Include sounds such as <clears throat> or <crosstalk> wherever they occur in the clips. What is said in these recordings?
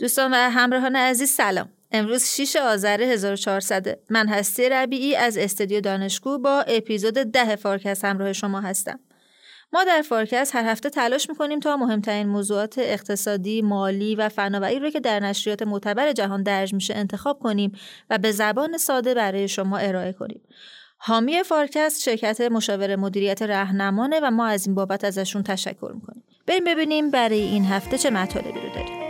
دوستان و همراهان عزیز سلام امروز 6 آذر 1400 من هستی ربیعی از استودیو دانشکو با اپیزود ده فارکست همراه شما هستم ما در فارکست هر هفته تلاش می‌کنیم تا مهمترین موضوعات اقتصادی، مالی و فناوری رو که در نشریات معتبر جهان درج میشه انتخاب کنیم و به زبان ساده برای شما ارائه کنیم. حامی فارکست شرکت مشاور مدیریت رهنمانه و ما از این بابت ازشون تشکر می‌کنیم. بریم ببینیم برای این هفته چه مطالبی رو داریم.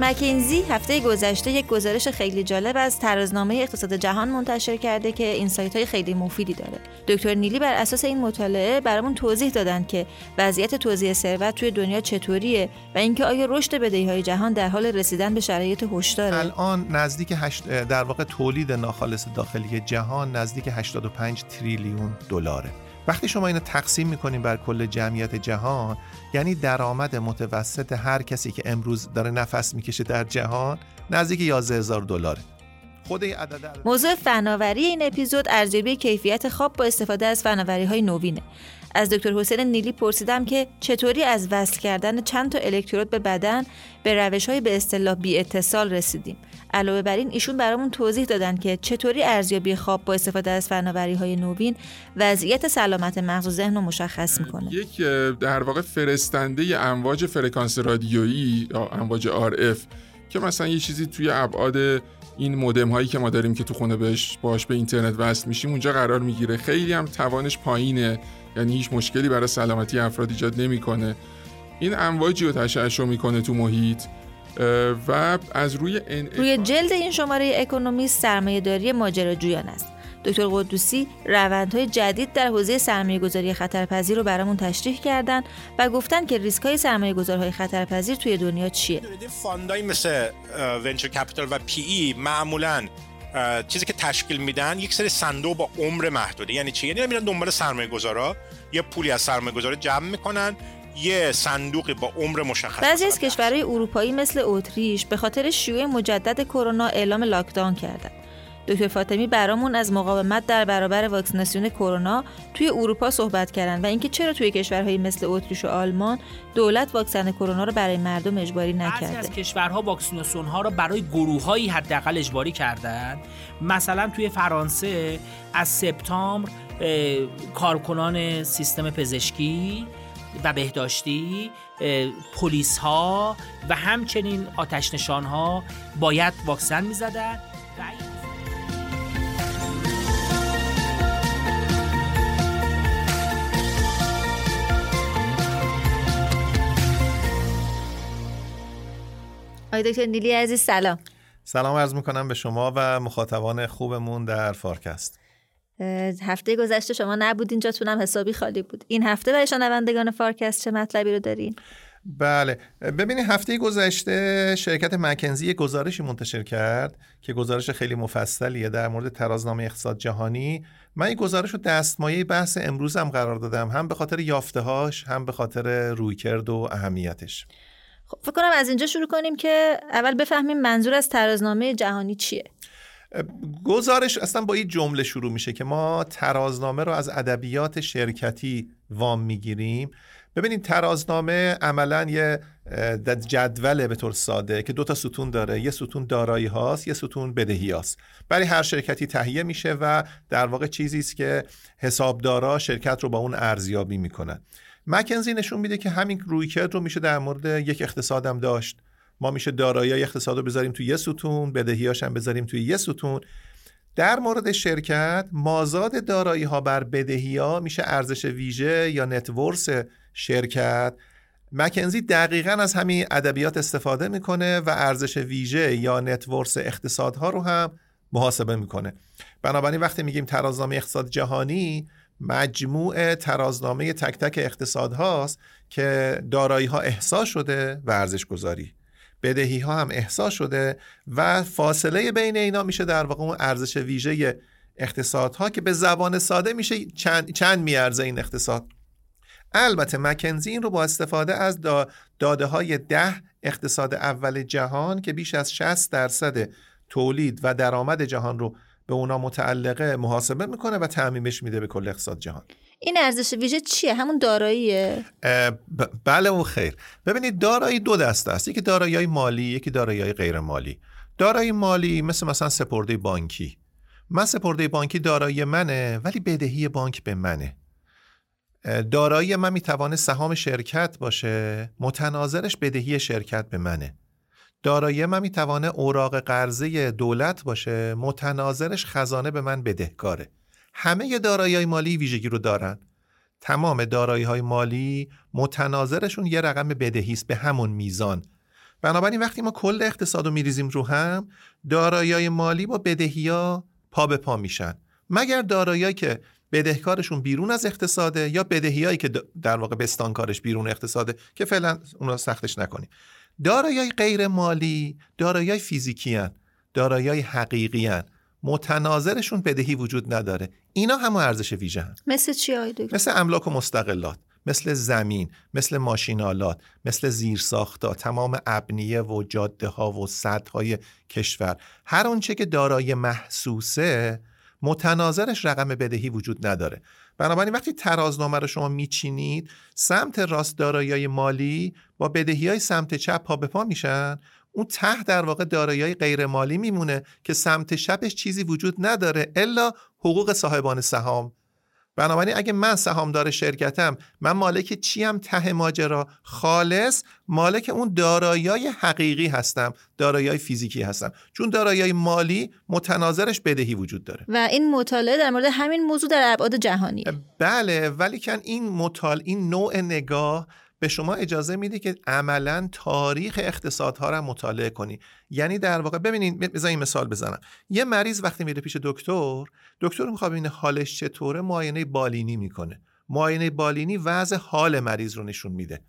مکینزی هفته گذشته یک گزارش خیلی جالب از ترازنامه اقتصاد جهان منتشر کرده که این سایت های خیلی مفیدی داره. دکتر نیلی بر اساس این مطالعه برامون توضیح دادن که وضعیت توزیع ثروت توی دنیا چطوریه و اینکه آیا رشد بدهی های جهان در حال رسیدن به شرایط هشداره. الان نزدیک هشت در واقع تولید ناخالص داخلی جهان نزدیک 85 تریلیون دلاره. وقتی شما اینو تقسیم می‌کنیم بر کل جمعیت جهان یعنی درآمد متوسط هر کسی که امروز داره نفس می‌کشه در جهان نزدیک 11 هزار دلاره. خود عدد موضوع فناوری این اپیزود ارزیابی کیفیت خواب با استفاده از فناوری های نوینه. از دکتر حسین نیلی پرسیدم که چطوری از وصل کردن چند تا الکترود به بدن به روش های به اصطلاح بی اتصال رسیدیم؟ علاوه بر این ایشون برامون توضیح دادن که چطوری ارزیابی خواب با استفاده از فناوری های نوین وضعیت سلامت مغز و ذهن رو مشخص می‌کنه. یک در واقع فرستنده امواج فرکانس رادیویی یا امواج RF که مثلا یه چیزی توی ابعاد این مودم هایی که ما داریم که تو خونه بهش باش به اینترنت وصل میشیم اونجا قرار می‌گیره. خیلی هم توانش پایینه یعنی هیچ مشکلی برای سلامتی افراد ایجاد نمی‌کنه. این امواجی رو تشعشع می‌کنه تو محیط. و از روی روی جلد این شماره اکونومی سرمایه داری ماجراجویان است. دکتر قدوسی روندهای جدید در حوزه سرمایه گذاری خطرپذیر رو برامون تشریح کردن و گفتن که ریسک های سرمایه گذارهای خطرپذیر توی دنیا چیه؟ fund ایی مثل venture capital و PE معمولا چیزی که تشکیل میدن یک سری صندوق با عمر محدوده. یعنی چی؟ یعنی میرن دنبال سرمایه گذارا یه پولی از سرمایه گذارا جمع می‌کنن یه صندوقی با عمر مشخص بعضی از کشورهای اروپایی مثل اتریش به خاطر شیوع مجدد کرونا اعلام lockdown کردند دکتر فاطمی برامون از مقاومت در برابر واکسیناسیون کرونا توی اروپا صحبت کردن و اینکه چرا توی کشورهایی مثل اتریش و آلمان دولت واکسن کرونا رو برای مردم اجباری نکرده بعضی از کشورها واکسیناسیون ها رو برای گروههایی حداقل اجباری کردن. مثلا توی فرانسه از سپتامبر کارکنان سیستم پزشکی و بهداشتی پلیس ها و همچنین آتش نشان ها باید واکسن می زدن آقای دکتر نیلی عزیز سلام. سلام عرض می‌کنم به شما و مخاطبان خوبمون در فارکست. هفته گذشته شما نبودین جاتونم حسابی خالی بود. این هفته برای شنوندگان فارکست چه مطلبی رو دارین؟ بله. ببینید هفته گذشته شرکت مکنزی گزارشی منتشر کرد که گزارش خیلی مفصلیه در مورد ترازنامه اقتصاد جهانی. من این گزارش رو دستمایه بحث امروزم قرار دادم هم به خاطر یافتهاش هم به خاطر رویکرد و اهمیتش. خب فکر کنم از اینجا شروع کنیم که اول بفهمیم منظور از ترازنامه جهانی چیه. گزارش اصلا با این جمله شروع میشه که ما ترازنامه رو از ادبیات شرکتی وام می‌گیریم. ببینید ترازنامه عملا یه جدوله به طور ساده که دو تا ستون داره. یه ستون دارایی هاست یه ستون بدهی هاست. برای هر شرکتی تهیه میشه و در واقع چیزی است که حسابدارا شرکت رو با اون ارزیابی می‌کنن. مکنزی نشون میده که همین رویکرد رو میشه در مورد یک اقتصادم داشت. ما میشه دارایی اقتصاد رو بذاریم توی یه ستون بدهیاش هم بذاریم توی یه ستون. در مورد شرکت مازاد دارایی ها بر بدهی ها میشه ارزش ویژه یا نتورس شرکت. مکنزی دقیقا از همین ادبیات استفاده می‌کنه و ارزش ویژه یا نتورس اقتصادها رو هم محاسبه می‌کنه. بنابراین وقتی میگیم ترازنامه اقتصاد جهانی مجموع ترازنامه تک تک اقتصاد هاست که دارایی ها احساس شده و ارزش گذاری بدهی ها هم احساس شده و فاصله بین اینا میشه در واقع اون ارزش ویژه اقتصادها که به زبان ساده میشه چند, چند میارزه این اقتصاد. البته مکنزی این رو با استفاده از داده های ده اقتصاد اول جهان که بیش از 60 درصد تولید و درآمد جهان رو به اونا متعلقه محاسبه می‌کنه و تعمیمش میده به کل اقتصاد جهان. این ارزش ویژه چیه؟ همون داراییه؟ بله اون خیر. ببینید دارایی دو دسته است. یکی دارایی مالی یکی دارایی غیر مالی دارایی مالی مثل مثلا سپرده بانکی. من سپرده بانکی دارایی منه ولی بدهی بانک به منه. دارایی من می‌توانه سهام شرکت باشه متناظرش بدهی شرکت به منه. دارایی من می‌توانه اوراق قرضه دولت باشه متناظرش خزانه به من بدهکاره. همه دارایی مالی ویژگی رو دارن تمام دارایی های مالی متناظرشون یه رقم بدهی است به همون میزان بنابراین وقتی ما کل اقتصاد رو میریزیم رو هم دارایی مالی با بدهی ها پا به پا میشن مگر دارایی که بدهکارشون بیرون از اقتصاده یا بدهیایی که در واقع بستانکارش بیرون اقتصاده که فعلا اونا سختش نکنیم دارایی غیر مالی دارایی فیزیکی هن. دارایی حقیقی هن. متناظرشون بدهی وجود نداره. اینا هم ارزش ویژه هن. مثل چی مثل املاک و مستقلات مثل زمین مثل ماشینالات مثل زیرساختا تمام ابنیه و جاده ها و سدهای کشور. هر آنچه که دارای محسوسه متناظرش رقم بدهی وجود نداره. بنابراین وقتی ترازنامه رو شما میچینید سمت راست دارایی مالی با بدهی های سمت چپ پا به پا میشن. اون ته در واقع دارایی غیر مالی میمونه که سمت چپش چیزی وجود نداره الا حقوق صاحبان سهام. بنابراین اگه من سهامدار شرکتم من مالک چیم ته ماجرا؟ خالص مالک اون دارایی حقیقی هستم دارایی فیزیکی هستم. چون دارایی مالی متناظرش بدهی وجود داره. و این مطالعه در مورد همین موضوع در ابعاد جهانی. بله ولی کن این مطالعه این نوع نگاه به شما اجازه میده که عملا تاریخ اقتصادها رو مطالعه کنی. یعنی در واقع ببینید بذارین مثال بزنم. یه مریض وقتی میره پیش دکتر دکتر می‌خواد ببینه حالش چطوره معاینه بالینی می‌کنه. معاینه بالینی وضع حال مریض رو نشون میده.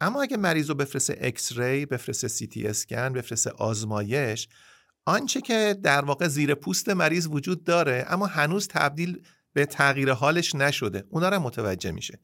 اما اگه مریض رو بفرسته اکس ری بفرسته سی تی اسکن بفرسته آزمایش آنچه که در واقع زیر پوست مریض وجود داره اما هنوز تبدیل به تغییر حالش نشده اونا رو متوجه میشه.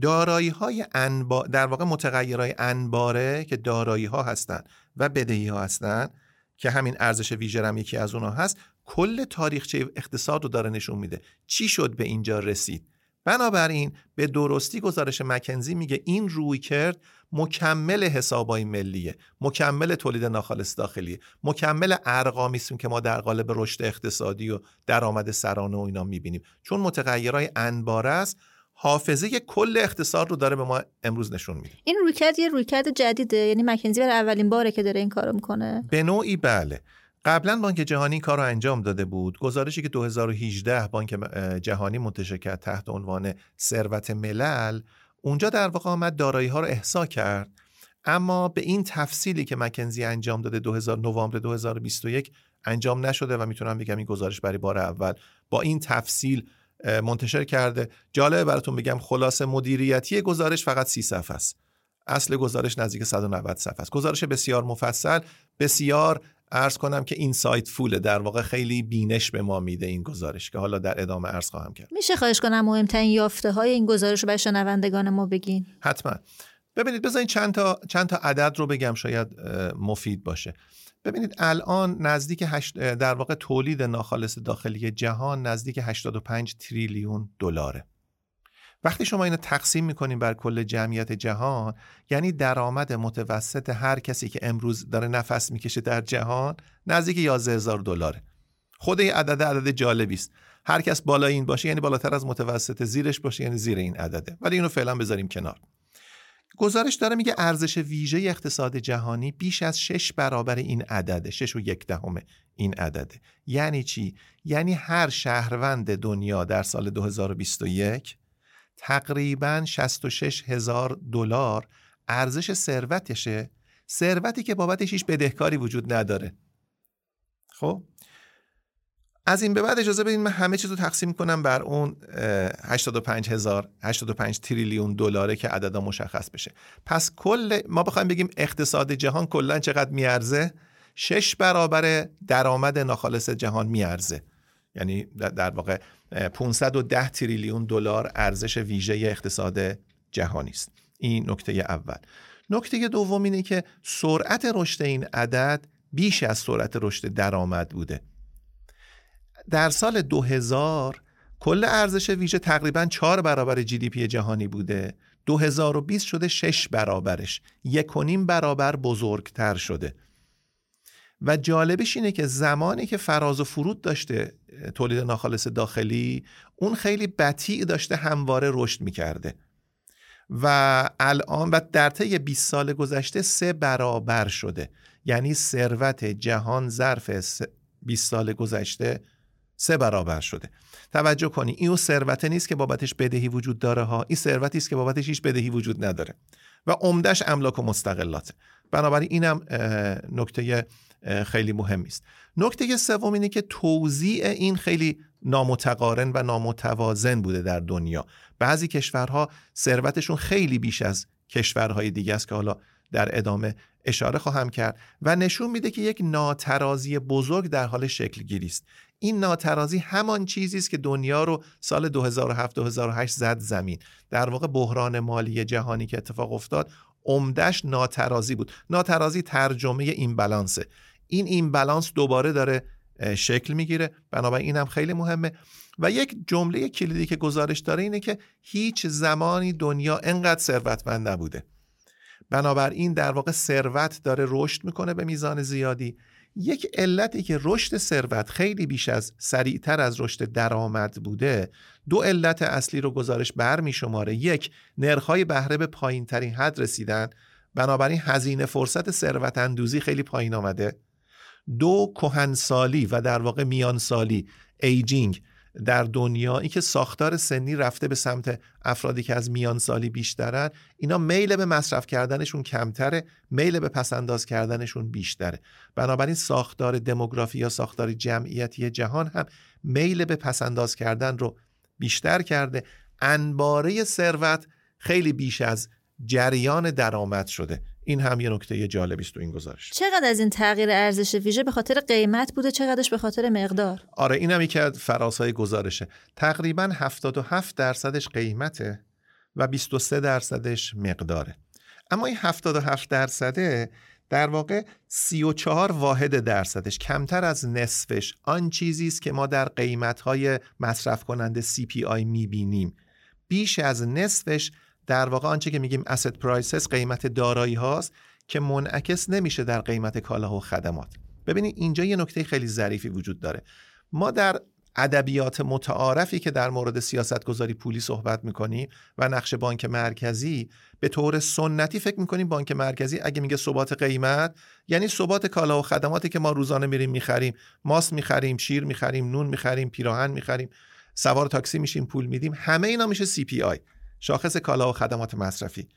دارایی های انبا... در واقع متغیرهای انباره که دارایی ها هستند و بدهی ها هستند که همین ارزش ویژه هم یکی از اونها هست کل تاریخچه اقتصاد رو داره نشون میده. چی شد به اینجا رسید؟ بنابراین به درستی گزارش مکنزی میگه این روی کرد مکمل حسابای ملیه مکمل تولید ناخالص داخلی مکمل ارقامی که ما در قالب رشد اقتصادی و درآمد سرانه و اینا می‌بینیم. چون متغیرهای انباره است حافظه کل اقتصاد رو داره به ما امروز نشون میده. این رویکرد یه رویکرد جدیده یعنی مکنزی برای اولین باره که داره این کارو می‌کنه. به نوعی بله. قبلا بانک جهانی این کار رو انجام داده بود. گزارشی که 2018 بانک جهانی منتشر کرد تحت عنوان ثروت ملل اونجا در واقع آمد دارایی ها رو احسا کرد. اما به این تفصیلی که مکنزی انجام داده 2000 نوامبر 2021 انجام نشده و می‌تونم بگم این گزارش برای بار اول با این تفصیل منتشر کرده. جالبه براتون بگم خلاصه مدیریتی گزارش فقط سی صفحه است. اصل گزارش نزدیک 190 صفحه است. گزارش بسیار مفصل. بسیار ارز کنم که این سایت فوله در واقع خیلی بینش به ما میده این گزارش که حالا در ادامه عرض خواهم کرد. میشه خواهش کنم مهمترین یافته های این گزارش رو برای شنوندگان ما بگین. حتما. ببینید بذارین چند تا چند تا عدد رو بگم شاید مفید باشه. ببینید الان نزدیک در واقع تولید ناخالص داخلی جهان نزدیک 85 تریلیون دلاره. وقتی شما اینو تقسیم می‌کنیم بر کل جمعیت جهان یعنی درآمد متوسط هر کسی که امروز داره نفس می‌کشه در جهان نزدیک 11 هزار دلاره. خود این عدد عدد جالبی است. هر کس بالا این باشه یعنی بالاتر از متوسط زیرش باشه یعنی زیر این عدده. ولی اینو فعلا بذاریم کنار. گزارش داره میگه ارزش ویژه اقتصاد جهانی بیش از شش برابر این عدده شش و یک دهم این عدده. یعنی چی؟ یعنی هر شهروند دنیا در سال 2021 تقریبا 66 هزار دلار ارزش ثروتشه ثروتی که بابتش هیچ بدهکاری وجود نداره. خب؟ از این به بعد اجازه بدین من همه چیز رو تقسیم کنم بر اون 85 هزار 85 تریلیون دلاره که عددا مشخص بشه. پس کل ما بخوایم بگیم اقتصاد جهان کلا چقدر میارزه؟ شش برابر درآمد ناخالص جهان میارزه. یعنی در واقع 510 تریلیون دلار ارزش ویژه اقتصاد جهانی است. این نکته اول. نکته دوم اینه که سرعت رشد این عدد بیش از سرعت رشد درآمد بوده. در سال 2000 کل ارزش ویژه تقریبا چهار برابر جی دی پی جهانی بوده. 2020 شده 6 برابرش. یک و نیم برابر بزرگتر شده. و جالبش اینه که زمانی که فراز و فرود داشته تولید ناخالص داخلی اون خیلی بطیع داشته همواره رشد می‌کرده. و الان و در طی 20 سال گذشته سه برابر شده. یعنی ثروت جهان ظرف 20 سال گذشته سه برابر شده. توجه کنی این ثروت نیست که بابتش بدهی وجود داره ها. این ثروتی است که بابتش هیچ بدهی وجود نداره. و عمدش املاک و مستقلاته. بنابراین اینم نکته خیلی مهمی است نکته سوم اینه که توزیع این خیلی نامتقارن و نامتوازن بوده در دنیا. بعضی کشورها ثروتشون خیلی بیش از کشورهای دیگه است که حالا در ادامه اشاره خواهم کرد. و نشون میده که یک ناترازی بزرگ در حال شکل گیری است. این ناترازی همان چیزی است که دنیا رو سال 2007-2008 زد زمین. در واقع بحران مالی جهانی که اتفاق افتاد عمدش ناترازی بود. ناترازی ترجمه این بالانسه این این بالانس دوباره داره شکل می‌گیره. بنابراین این هم خیلی مهمه. و یک جمله کلیدی که گزارش داره اینه که هیچ زمانی دنیا انقدر ثروتمند نبوده. بنابراین در واقع ثروت داره رشد می‌کنه به میزان زیادی. یک علتی که رشد ثروت خیلی بیش از سریعتر از رشد درآمد بوده دو علت اصلی رو گزارش بر می شماره یک نرخهای بهره به پایین ترین حد رسیدن. بنابراین هزینه فرصت ثروت اندوزی خیلی پایین آمده. دو کهنسالی و در واقع میانسالی ایجینگ در دنیا این که ساختار سنی رفته به سمت افرادی که از میان سالی بیشترن اینا میل به مصرف کردنشون کمتره میل به پسنداز کردنشون بیشتره. بنابراین ساختار دموگرافی یا ساختار جمعیتی جهان هم میل به پسنداز کردن رو بیشتر کرده. انباره ثروت خیلی بیش از جریان درآمد شده. این هم یه نکته جالبی است تو این گزارش. چقدر از این تغییر ارزش ویژه به خاطر قیمت بوده چقدرش به خاطر مقدار؟ آره این هم یکی از فراسای گزارشه. تقریبا 77 درصدش قیمته و 23 درصدش مقداره. اما این 77 درصده در واقع 34 واحد درصدش کمتر از نصفش. آن چیزی است که ما در قیمت‌های مصرف کننده CPI می‌بینیم. بیش از نصفش در واقع آنچه که میگیم asset prices قیمت دارایی هاست که منعکس نمیشه در قیمت کالاها و خدمات. ببینید اینجا یه نکته خیلی ظریفی وجود داره. ما در ادبیات متعارفی که در مورد سیاست گذاری پولی صحبت می‌کنیم و نقش بانک مرکزی به طور سنتی فکر می‌کنیم بانک مرکزی اگه میگه ثبات قیمت یعنی ثبات کالا و خدماتی که ما روزانه میریم می‌خریم. ماست می‌خریم شیر می‌خریم نون می‌خریم پیراهن می‌خریم سوار تاکسی میشیم پول میدیم. همه اینا میشه CPI شاخص کالا و خدمات مصرفی.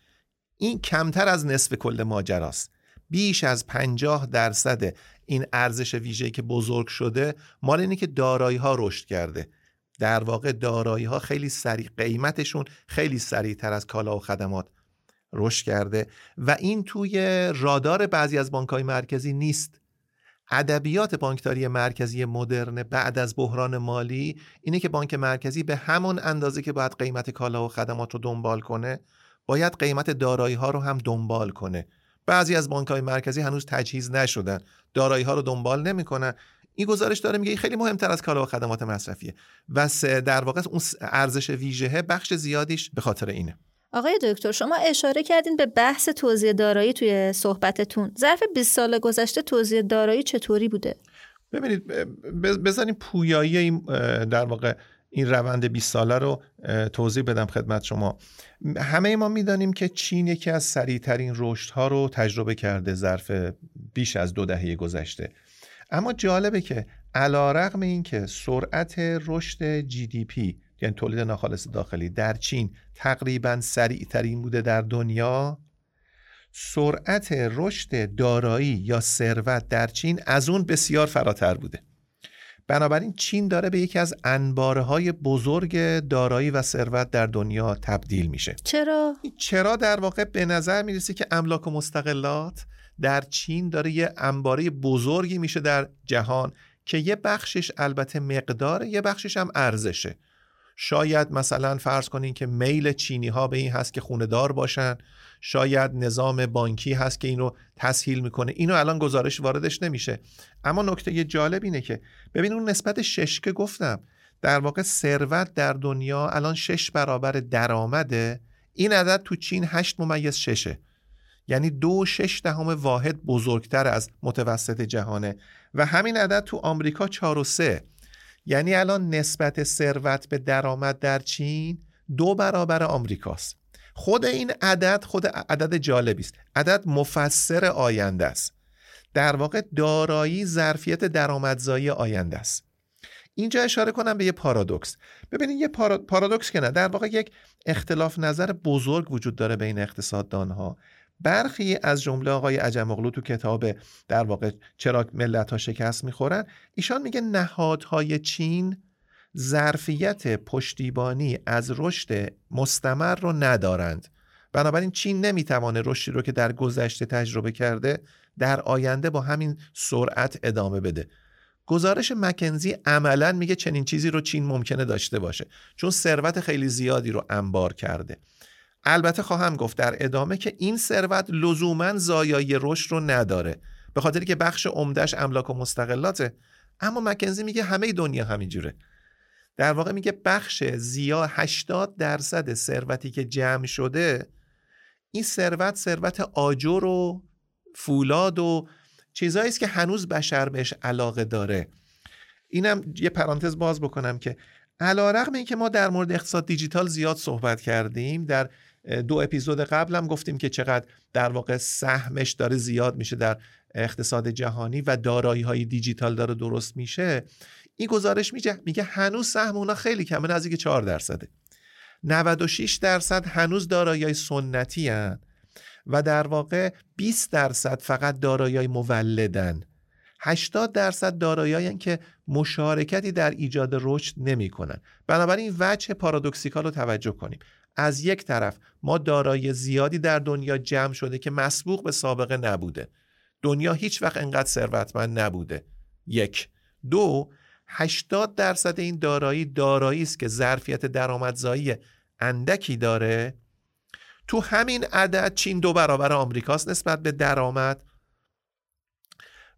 این کمتر از نصف کل ماجراست. بیش از 50 درصد این ارزش ویژه‌ای که بزرگ شده مال اینه که دارایی ها رشد کرده. در واقع دارایی ها خیلی سریع قیمتشون خیلی سریعتر از کالا و خدمات رشد کرده و این توی رادار بعضی از بانک های مرکزی نیست. ادبیات بانکداری مرکزی مدرن بعد از بحران مالی اینه که بانک مرکزی به همون اندازه که باید قیمت کالا و خدمات رو دنبال کنه باید قیمت دارایی ها رو هم دنبال کنه. بعضی از بانک های مرکزی هنوز تجهیز نشدن. دارایی ها رو دنبال نمی‌کنن. این گزارش داره میگه خیلی مهمتر از کالا و خدمات مصرفیه. و در واقع اون ارزش ویژه بخش زیادیش به خاطر اینه. آقای دکتر شما اشاره کردین به بحث توزیع دارایی توی صحبتتون. ظرف 20 سال گذشته توزیع دارایی چطوری بوده؟ ببینید بزنیم پویایی این در واقع این روند 20 ساله رو توضیح بدم خدمت شما. همه ما می‌دانیم که چین یکی از سریعترین رشدها رو تجربه کرده ظرف بیش از دو دهه گذشته. اما جالبه که علا رقم این که سرعت رشد جی دی پی یعنی تولید ناخالص داخلی. در چین تقریبا سریع ترین بوده در دنیا. سرعت رشد دارایی یا ثروت در چین از اون بسیار فراتر بوده. بنابراین چین داره به یکی از انباره های بزرگ دارایی و ثروت در دنیا تبدیل میشه. چرا؟ چرا در واقع؟ به نظر می‌رسه که املاک و مستقلات در چین داره یه انباره بزرگی میشه در جهان که یه بخشش البته مقداره یه بخشش هم ارزشه. شاید مثلا فرض کنین که میل چینی ها به این هست که خونه دار باشن شاید نظام بانکی هست که اینو تسهیل می‌کنه. اینو الان گزارش واردش نمیشه. اما نکته جالب اینه که ببین اون نسبت شش که گفتم در واقع ثروت در دنیا الان شش برابر درآمده. این عدد تو چین هشت ممیز ششه. یعنی دو شش دهم واحد بزرگتر از متوسط جهانه. و همین عدد تو آمریکا چهار و سه. یعنی الان نسبت ثروت به درآمد در چین دو برابر آمریکاست. خود این عدد خود عدد جالبی است. عدد مفسر آینده است. در واقع دارایی ظرفیت درآمدزایی آینده است. اینجا اشاره کنم به یه پارادوکس. ببینید یه پارادوکس که نه در واقع یک اختلاف نظر بزرگ وجود داره بین اقتصاددانها. برخی از جمله آقای عجم تو کتاب در واقع چرا ملت ها شکست می‌خورن ایشان میگه نهادهای چین ظرفیت پشتیبانی از رشد مستمر رو ندارند. بنابراین چین نمی‌توانه رشدی رو که در گذشته تجربه کرده در آینده با همین سرعت ادامه بده. گزارش مکنزی عملا میگه چنین چیزی رو چین ممکنه داشته باشه چون ثروت خیلی زیادی رو انبار کرده. البته خواهم گفت در ادامه که این ثروت لزوما زایای رشد رو نداره. به خاطری که بخش عمدهش املاک و مستقلاته. اما مکنزی میگه همه دنیا همینجوره. در واقع میگه بخش زیا 80 درصد ثروتی که جمع شده این ثروت ثروت آجر و فولاد و چیزایی است که هنوز بشر بهش علاقه داره. اینم یه پرانتز باز بکنم که علا رقم این که ما در مورد اقتصاد دیجیتال زیاد صحبت کردیم در دو اپیزود قبلم گفتیم که چقدر در واقع سهمش داره زیاد میشه در اقتصاد جهانی و دارایی های دیجیتال داره درست میشه. این گزارش میگه هنوز سهم اونا خیلی کمه نزدیک 4 درصده. 96 درصد هنوز دارایی سنتی هن و در واقع 20 درصد فقط دارایی مولدن 80 درصد دارایی که مشارکتی در ایجاد رشد نمی‌کنن. بنابراین وجه پارادوکسیکال رو توجه کنیم. از یک طرف ما دارایی زیادی در دنیا جمع شده که مسبوق به سابقه نبوده. دنیا هیچ وقت انقدر ثروتمند نبوده. یک. دو 80 درصد این دارایی دارایی است که ظرفیت درآمدزایی اندکی داره. تو همین عدد چین دو برابر آمریکاست نسبت به درآمد.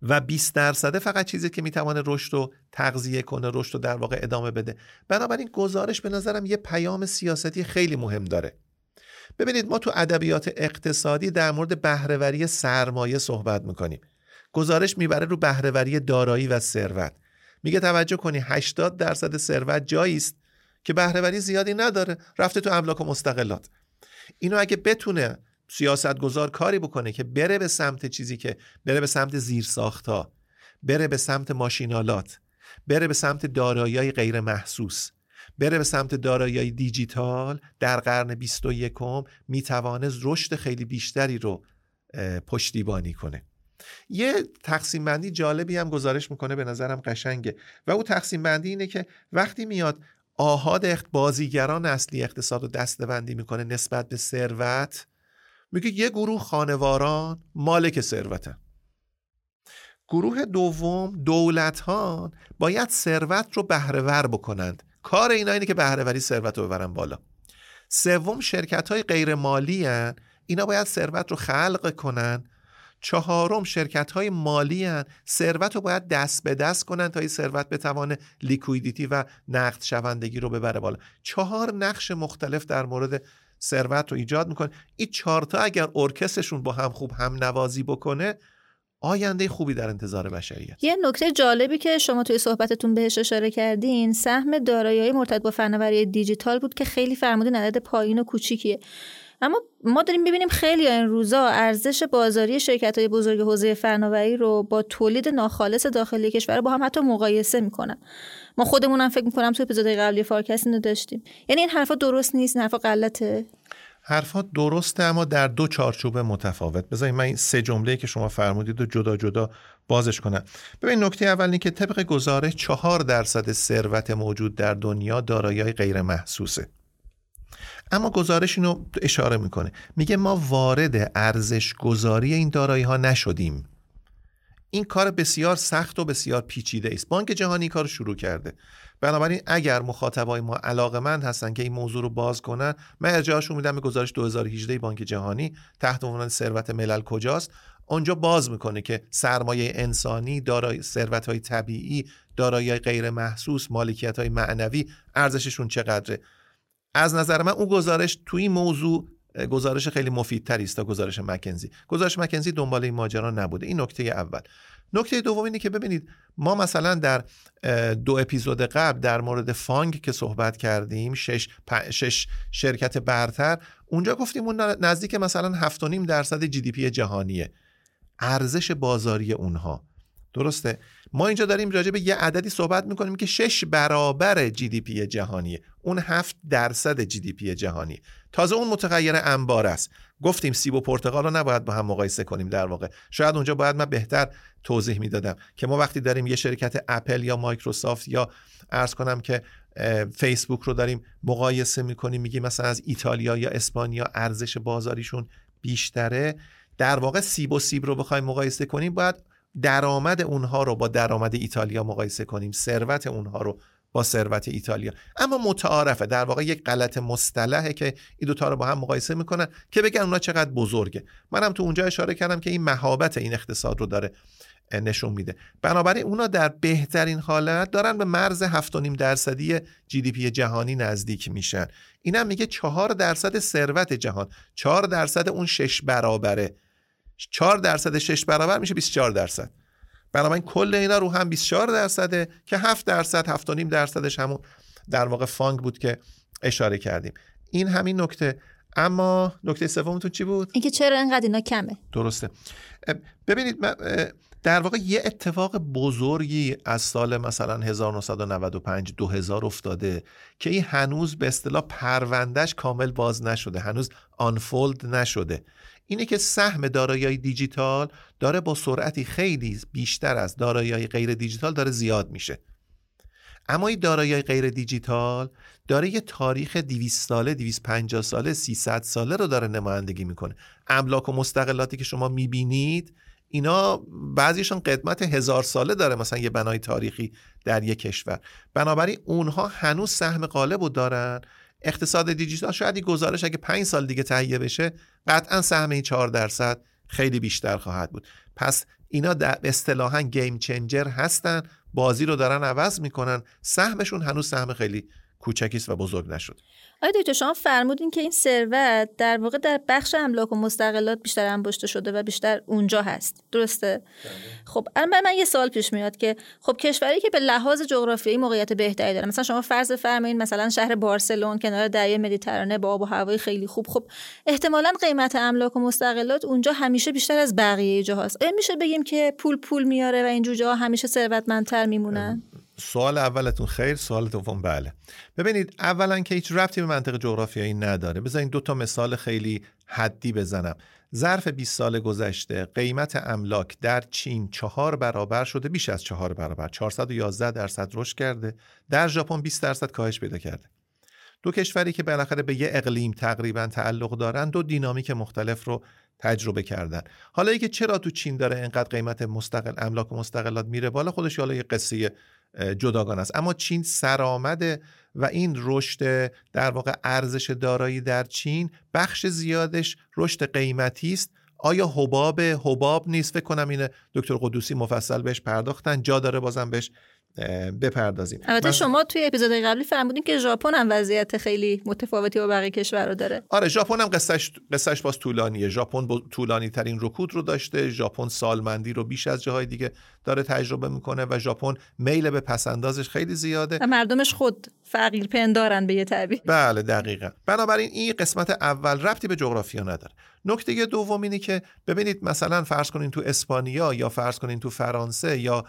و 20 درصده فقط چیزی که می‌توانه رشد رو تغذیه کنه رشد رو در واقع ادامه بده. بنابراین گزارش به نظرم یه پیام سیاستی خیلی مهم داره. ببینید ما تو ادبیات اقتصادی در مورد بهرهوری سرمایه صحبت می‌کنیم. گزارش می‌بره رو بهرهوری دارایی و ثروت. میگه توجه کنی 80 درصد ثروت جایی است که بهرهوری زیادی نداره. رفته تو املاک و مستقلات. اینو اگه بتونه سیاستگزار کاری بکنه که بره به سمت چیزی که بره به سمت زیرساختها بره به سمت ماشینالات بره به سمت دارایی غیر محسوس بره به سمت دارایی دیجیتال. در قرن 21 می‌توانه رشد خیلی بیشتری رو پشتیبانی کنه. یه تقسیم بندی جالبی هم گزارش می‌کنه به نظرم قشنگه. و او تقسیم بندی اینه که وقتی میاد آهاد بازیگران اصلی اقتصاد رو دستبندی می‌کنه نسبت به ثروت میگه یه گروه خانواران مالک ثروتن گروه دوم دولت ها باید ثروت رو بهرهور بکنند. کار اینا اینه که بهرهوری ثروت رو ببرن بالا. سوم شرکت های غیر مالی هن. اینا باید ثروت رو خلق کنن. چهارم شرکت های مالی هن. ثروت رو باید دست به دست کنن تا این ثروت بتوانه لیکویدیتی و نقد شوندگی رو ببره بالا. چهار نقش مختلف در مورد ثروت رو ایجاد می‌کنه. این چهارتا اگر ارکسترشون با هم خوب هم نوازی بکنه آینده خوبی در انتظار بشریت. یه نکته جالبی که شما توی صحبتتون بهش اشاره کردین سهم دارایی مرتبط با فناوری دیجیتال بود که خیلی فرمودین عدد پایین و کوچیکیه. اما ما داریم ببینیم خیلی این روزا ارزش بازاری شرکت های بزرگ حوزه فناوری رو با تولید ناخالص داخلی کشور با هم حتی مقایسه می‌کنن. ما خودمونم فکر می‌کنم توی اپیزود قبلی فارکست اینو داشتیم. یعنی این حرفا درست نیست؟ این حرفا غلطه؟ حرفا درسته اما در دو چارچوب متفاوت. بذارید من این سه جمله که شما فرمودید و جدا جدا بازش کنم. ببین نکته اول اینه که طبق گزارش چهار درصد ثروت موجود در دنیا دارایی غیر محسوسه اما گزارش اینو اشاره می‌کنه. میگه ما وارد ارزش گذاری این دارایی ها نشدیم. این کار بسیار سخت و بسیار پیچیده است. بانک جهانی کار شروع کرده. بنابراین اگر مخاطبای ما علاقمند هستن که این موضوع رو باز کنن من ارجاعشون میدم به گزارش 2018 بانک جهانی. تحت عنوان ثروت ملل کجاست؟ آنجا باز می‌کنه که سرمایه انسانی دارای ثروت های طبیعی دارایی غیر محسوس مالکیت های معنوی ارزششون چقدره. از نظر من اون گزارش توی این موضوع گزارش خیلی مفیدتری است تا گزارش مکنزی. گزارش مکنزی دنبال این ماجرا نبوده. این نکته اول. نکته دوم اینه که ببینید ما مثلا در دو اپیزود قبل در مورد فانگ که صحبت کردیم شش, شش شرکت برتر اونجا گفتیم اون نزدیک مثلا 7.5 درصد GDP جهانیه. ارزش بازاری اونها. درسته؟ ما اینجا داریم راجع به یه عددی صحبت می‌کنیم که شش برابر GDP جهانیه. اون هفت درصد GDP جهانی. تازه اون متغیر انبار است. گفتیم سیب و پرتقال رو نباید با هم مقایسه کنیم در واقع. شاید اونجا باید من بهتر توضیح می‌دادم که ما وقتی داریم یه شرکت اپل یا مایکروسافت یا ارز کنم که فیسبوک رو داریم مقایسه می‌کنیم میگیم مثلا از ایتالیا یا اسپانیا ارزش بازاریشون بیشتره. در واقع سیب و سیب رو بخوایم مقایسه کنیم باید درآمد اونها رو با درآمد ایتالیا مقایسه کنیم. ثروت اونها رو با ثروت ایتالیا. اما متعارفه. در واقع یک غلط مصطلحه که این دوتا رو با هم مقایسه می‌کنن که بگن اونا چقدر بزرگه. منم تو اونجا اشاره کردم که این مهابت این اقتصاد رو داره نشون میده. بنابراین اونا در بهترین حالت دارن به مرز 7.5 درصدی جی دی پی جهانی نزدیک میشن. اینم میگه 4 درصد ثروت جهان 4 درصد اون 6 برابره. 4 درصد 6 برابر میشه 24 درصد. بنابراین کل اینا رو هم 24 درصده که 7 درصد 7.5 درصدش همون در واقع فانگ بود که اشاره کردیم. این همین نکته. اما نکته سومتون چی بود؟ اینکه چرا اینقدر اینا کمه؟ درسته. ببینید در واقع یه اتفاق بزرگی از سال مثلا 1995 2000 افتاده که این هنوز به اصطلاح پروندهش کامل باز نشده هنوز آنفولد نشده. اینه که سهم دارایی دیجیتال داره با سرعتی خیلی بیشتر از دارایی غیر دیجیتال داره زیاد میشه. اما این دارایی غیر دیجیتال داره یه تاریخ 200 ساله 250 ساله 300 ساله رو داره نمایندگی می‌کنه. املاک و مستقلاتی که شما می‌بینید اینا بعضیشون قدمت هزار ساله داره مثلا یه بنای تاریخی در یک کشور. بنابراین اونها هنوز سهم غالب رو دارن اقتصاد دیجیتال شاید این گزارش اگه 5 سال دیگه تهیه بشه قطعا سهم این 4 درصد خیلی بیشتر خواهد بود. پس اینا در اصطلاحا گیم چنجر هستن. بازی رو دارن عوض می‌کنن. سهمشون هنوز سهم خیلی کوچکی است و بزرگ نشد. آیا دکتر شما فرمودین که این ثروت در واقع در بخش املاک و مستقلات بیشتر انباشته شده و بیشتر اونجا هست؟ درسته؟ بله. خب الان من یه سوال پیش میاد که خب کشوری که به لحاظ جغرافیایی موقعیت بهتری داره مثلا شما فرض فرمایید مثلا شهر بارسلون کنار دریای مدیترانه با آب و هوای خیلی خوب خب احتمالا قیمت املاک و مستقلات اونجا همیشه بیشتر از بقیه جاهاست. آیا میشه بگیم که پول پول میاره و اینجور جاها همیشه ثروتمندتر میمونن؟ سوال اولتون خیر سوال دوم بله. ببینید اولا که هیچ رفتی به منطق جغرافیایی نداره. بذارین دو تا مثال خیلی حدی بزنم. ظرف 20 سال گذشته قیمت املاک در چین چهار برابر شده بیش از چهار برابر. 411 درصد رشد کرده. در ژاپن 20 درصد کاهش پیدا کرده. دو کشوری که بالاخره به یه اقلیم تقریبا تعلق دارن دو دینامیک مختلف رو تجربه کردن. حالا اینکه چرا تو چین داره اینقدر قیمت مستقل املاک و مستقلات میره بالا خودش حالا یه قصه جداگانه است. اما چین سرآمده و این رشد در واقع ارزش دارایی در چین بخش زیادش رشد قیمتی است. آیا حباب حباب نیست؟ فکر کنم این دکتر قدوسی مفصل بهش پرداختن. جا داره بازم بهش بپردازیم. البته شما توی اپیزود قبلی فرمودین که ژاپن هم وضعیت خیلی متفاوتی با بقیه کشورها داره. آره ژاپن هم قصهش قصهش باز طولانیه. ژاپن طولانی ترین رکود رو داشته. ژاپن سالمندی رو بیش از جاهای دیگه داره تجربه می‌کنه و ژاپن میل به پسندازش خیلی زیاده. و مردمش خود فقیر پندارن به یه تعبیر. بله دقیقا. بنابراین این قسمت اول ربطی به جغرافیا نداره. نکته دوم اینه که ببینید مثلا فرض کنین تو اسپانیا یا فرض کنین تو فرانسه یا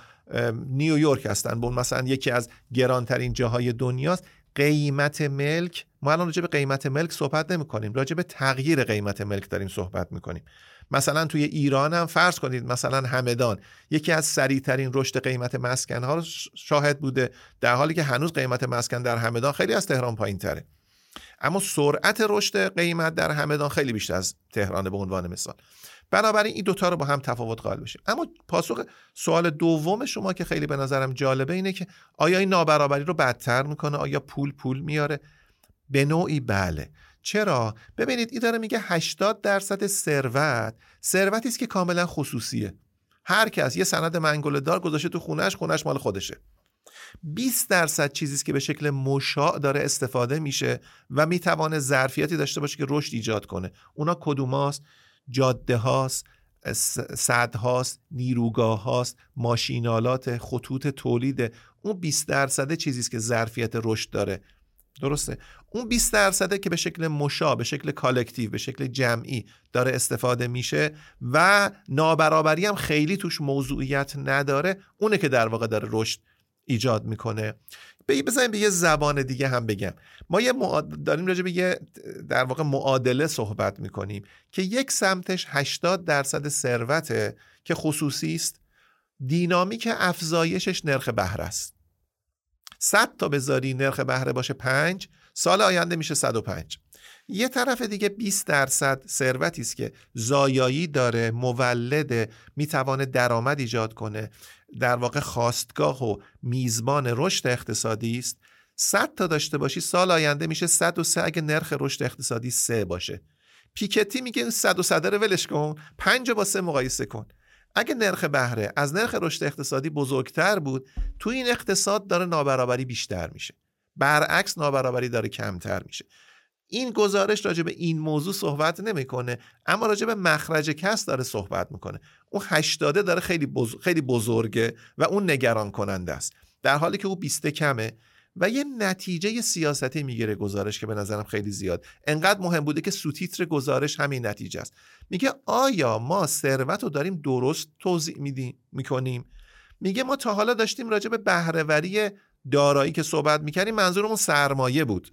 نیویورک هستن. بون مثلا یکی از گرانترین جاهای دنیاست. قیمت ملک ما الان راجع به قیمت ملک صحبت نمی کنیم راجع به تغییر قیمت ملک داریم صحبت می کنیم مثلا توی ایران هم فرض کنید مثلا همدان. یکی از سریعترین رشد قیمت مسکن ها شاهد بوده. در حالی که هنوز قیمت مسکن در همدان خیلی از تهران پایین تره اما سرعت رشد قیمت در همدان خیلی بیشتر از تهران به عنوان مثال. بنابراین این دوتا رو با هم تفاوت قائل بشیم. اما پاسخ سوال دوم شما که خیلی به نظرم جالبه اینه که آیا این نابرابری رو بدتر می‌کنه؟ آیا پول پول میاره؟ به نوعی بله. چرا؟ ببینید این داره میگه 80 درصد ثروت ثروتی است که کاملا خصوصیه. هر کس یه سند منگوله دار گذاشته تو خونش خونش مال خودشه. 20 درصد چیزی که به شکل مشاع داره استفاده میشه و می‌توانه ظرفیتی داشته باشه که رشد ایجاد کنه. اونا کدوماست؟ جاده هاست صد هاست نیروگاه هاست ماشینالات خطوط تولید. اون 20 درصد چیزی است که ظرفیت رشد داره. درسته؟ اون 20 درصده که به شکل مشا به شکل کالکتیو به شکل جمعی داره استفاده میشه و نابرابری هم خیلی توش موضوعیت نداره اونه که در واقع داره رشد ایجاد می‌کنه. بزنیم به یه زبان دیگه هم بگم. ما یه داریم راجع به یه در واقع معادله صحبت می‌کنیم که یک سمتش 80 درصد ثروته که خصوصی است دینامیک افزایشش نرخ بهره است. 100 تا بذاری نرخ بهره باشه 5 سال آینده میشه 105 یه طرف دیگه 20 درصد ثروتی است که زایایی داره مولد می‌توانه درآمد ایجاد کنه. در واقع خواستگاه و میزبان رشد اقتصادی است. 100 تا داشته باشی سال آینده میشه 103 اگه نرخ رشد اقتصادی 3 باشه. پیکتی میگه 103 رو ولش کن. 5 با 3 مقایسه کن. اگه نرخ بهره از نرخ رشد اقتصادی بزرگتر بود تو این اقتصاد داره نابرابری بیشتر میشه. برعکس نابرابری داره کمتر میشه. این گزارش راجع به این موضوع صحبت نمی‌کنه اما راجع به مخرج کس داره صحبت می‌کنه. اون 80 داره خیلی خیلی بزرگه و اون نگران کننده است. در حالی که او 20 کمه و یه نتیجه سیاستی می‌گیره گزارش که به نظرم خیلی زیاد. انقدر مهم بوده که سوتیتر گزارش همین نتیجه است. میگه آیا ما ثروت رو داریم درست توضیح میدیم می‌کنیم؟ میگه ما تا حالا داشتیم راجع به بهرهوری دارایی که صحبت می‌کردیم منظورمون سرمایه بود.